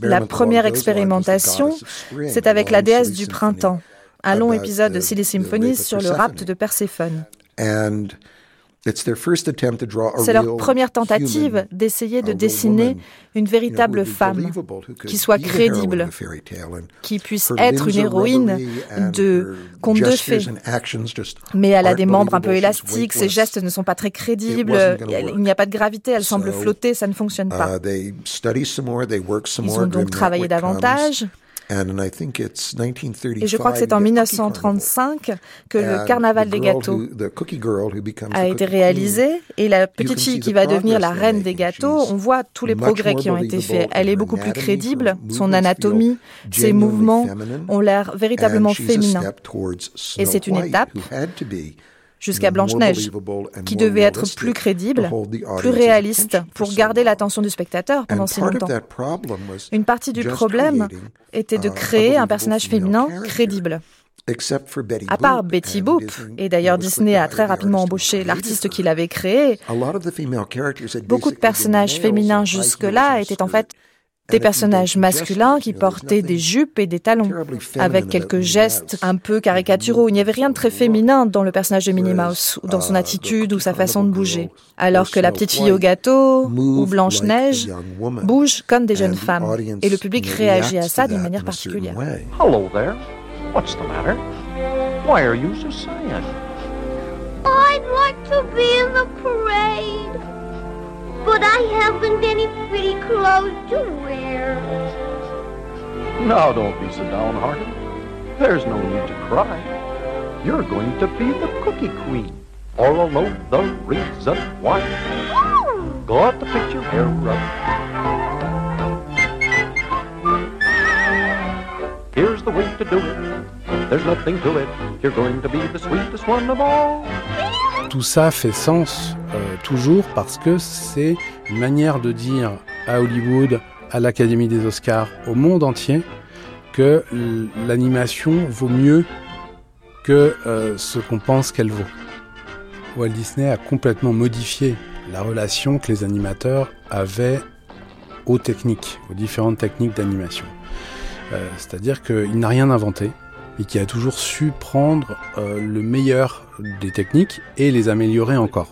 la première expérimentation, c'est avec la déesse du printemps, un long épisode de Silly Symphonies sur le rapt de Perséphone. C'est leur première tentative d'essayer de dessiner une véritable femme qui soit crédible, qui puisse être une héroïne de conte de fées. Mais elle a des membres un peu élastiques, ses gestes ne sont pas très crédibles, il n'y a pas de gravité, elle semble flotter, ça ne fonctionne pas. Uh, Ils ont donc travaillé davantage. Et je crois que c'est en 1935 que le Carnaval des gâteaux a été réalisé et la petite fille qui va devenir la reine des gâteaux, on voit tous les progrès qui ont été faits. Elle est beaucoup plus crédible, son anatomie, ses mouvements ont l'air véritablement féminins. Et c'est une étape jusqu'à Blanche-Neige, qui devait être plus crédible, plus réaliste, pour garder l'attention du spectateur pendant si longtemps. Une partie du problème était de uh, créer un personnage féminin crédible. À part Betty Boop, et d'ailleurs Disney a très rapidement embauché l'artiste qui l'avait créé, beaucoup de personnages féminins jusque-là étaient en fait des personnages masculins qui portaient des jupes et des talons, avec quelques gestes un peu caricaturaux. Il n'y avait rien de très féminin dans le personnage de Minnie Mouse, ou dans son attitude ou sa façon de bouger. Alors que la petite fille au gâteau ou Blanche-Neige bougent comme des jeunes femmes. Et le public réagit à ça d'une manière particulière. Hello there. What's the matter? Why are you so sad? I'd like to be in the parade. But I haven't any pretty clothes to wear. Now don't be so downhearted. There's no need to cry. You're going to be the cookie queen. All alone the reason why. Oh! Got the picture here up. Here's the way to do it. There's nothing to it. You're going to be the sweetest one of all. Tout ça fait sens toujours parce que c'est une manière de dire à Hollywood, à l'Académie des Oscars, au monde entier, que l'animation vaut mieux que euh, ce qu'on pense qu'elle vaut. Walt Disney a complètement modifié la relation que les animateurs avaient aux techniques, aux différentes techniques d'animation. Euh, c'est-à-dire qu'il n'a rien inventé, et qui a toujours su prendre euh, le meilleur des techniques et les améliorer encore.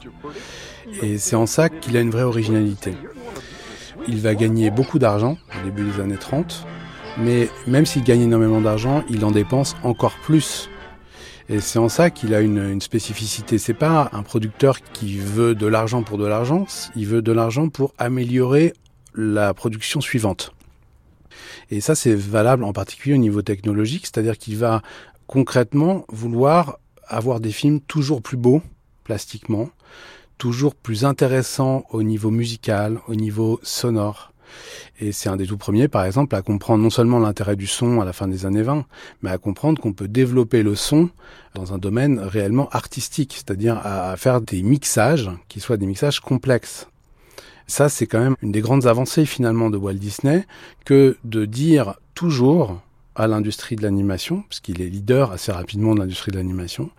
Et c'est en ça qu'il a une vraie originalité. Il va gagner beaucoup d'argent au début des années 30, mais même s'il gagne énormément d'argent, il en dépense encore plus. Et c'est en ça qu'il a une, une spécificité. C'est pas un producteur qui veut de l'argent pour de l'argent, il veut de l'argent pour améliorer la production suivante. Et ça, c'est valable en particulier au niveau technologique, c'est-à-dire qu'il va concrètement vouloir avoir des films toujours plus beaux plastiquement, toujours plus intéressants au niveau musical, au niveau sonore. Et c'est un des tout premiers, par exemple, à comprendre non seulement l'intérêt du son à la fin des années 20, mais à comprendre qu'on peut développer le son dans un domaine réellement artistique, c'est-à-dire à faire des mixages qui soient des mixages complexes. Ça, c'est quand même une des grandes avancées finalement de Walt Disney que de dire toujours à l'industrie de l'animation, puisqu'il est leader assez rapidement de l'industrie de l'animation,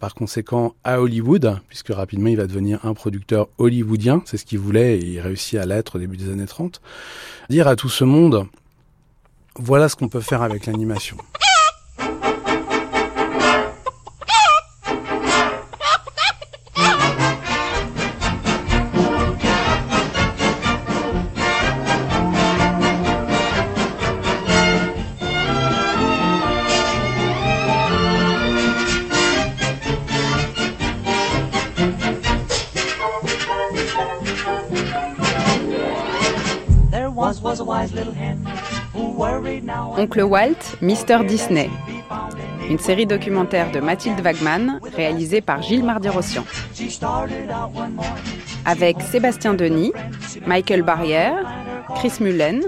par conséquent à Hollywood, puisque rapidement il va devenir un producteur hollywoodien, c'est ce qu'il voulait et il réussit à l'être au début des années 30, dire à tout ce monde, voilà ce qu'on peut faire avec l'animation. Oncle Walt, Mr. Disney. Une série documentaire de Mathilde Wagman, réalisée par Gilles Mardi-Rossian. Avec Sébastien Denis, Michael Barrière, Chris Mullen,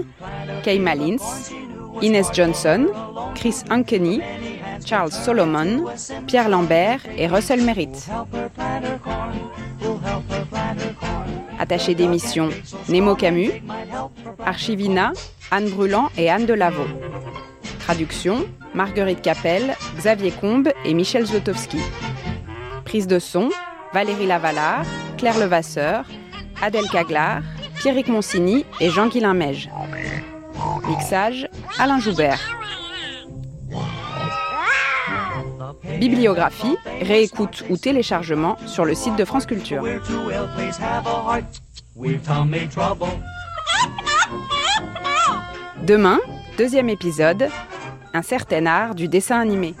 Kay Malins, Ines Johnson, Chris Ankeny, Charles Solomon, Pierre Lambert et Russell Merritt. Attaché d'émission Nemo Camus, Archivina, Anne Brûlant et Anne Delavaux. Traduction Marguerite Capel, Xavier Combe et Michel Zlotowski. Prise de son Valérie Lavalard, Claire Levasseur, Adèle Caglar, Pierrick Monsigny et Jean-Guilain Meige. Mixage Alain Joubert. Bibliographie, réécoute ou téléchargement sur le site de France Culture. Demain, deuxième épisode, un certain art du dessin animé.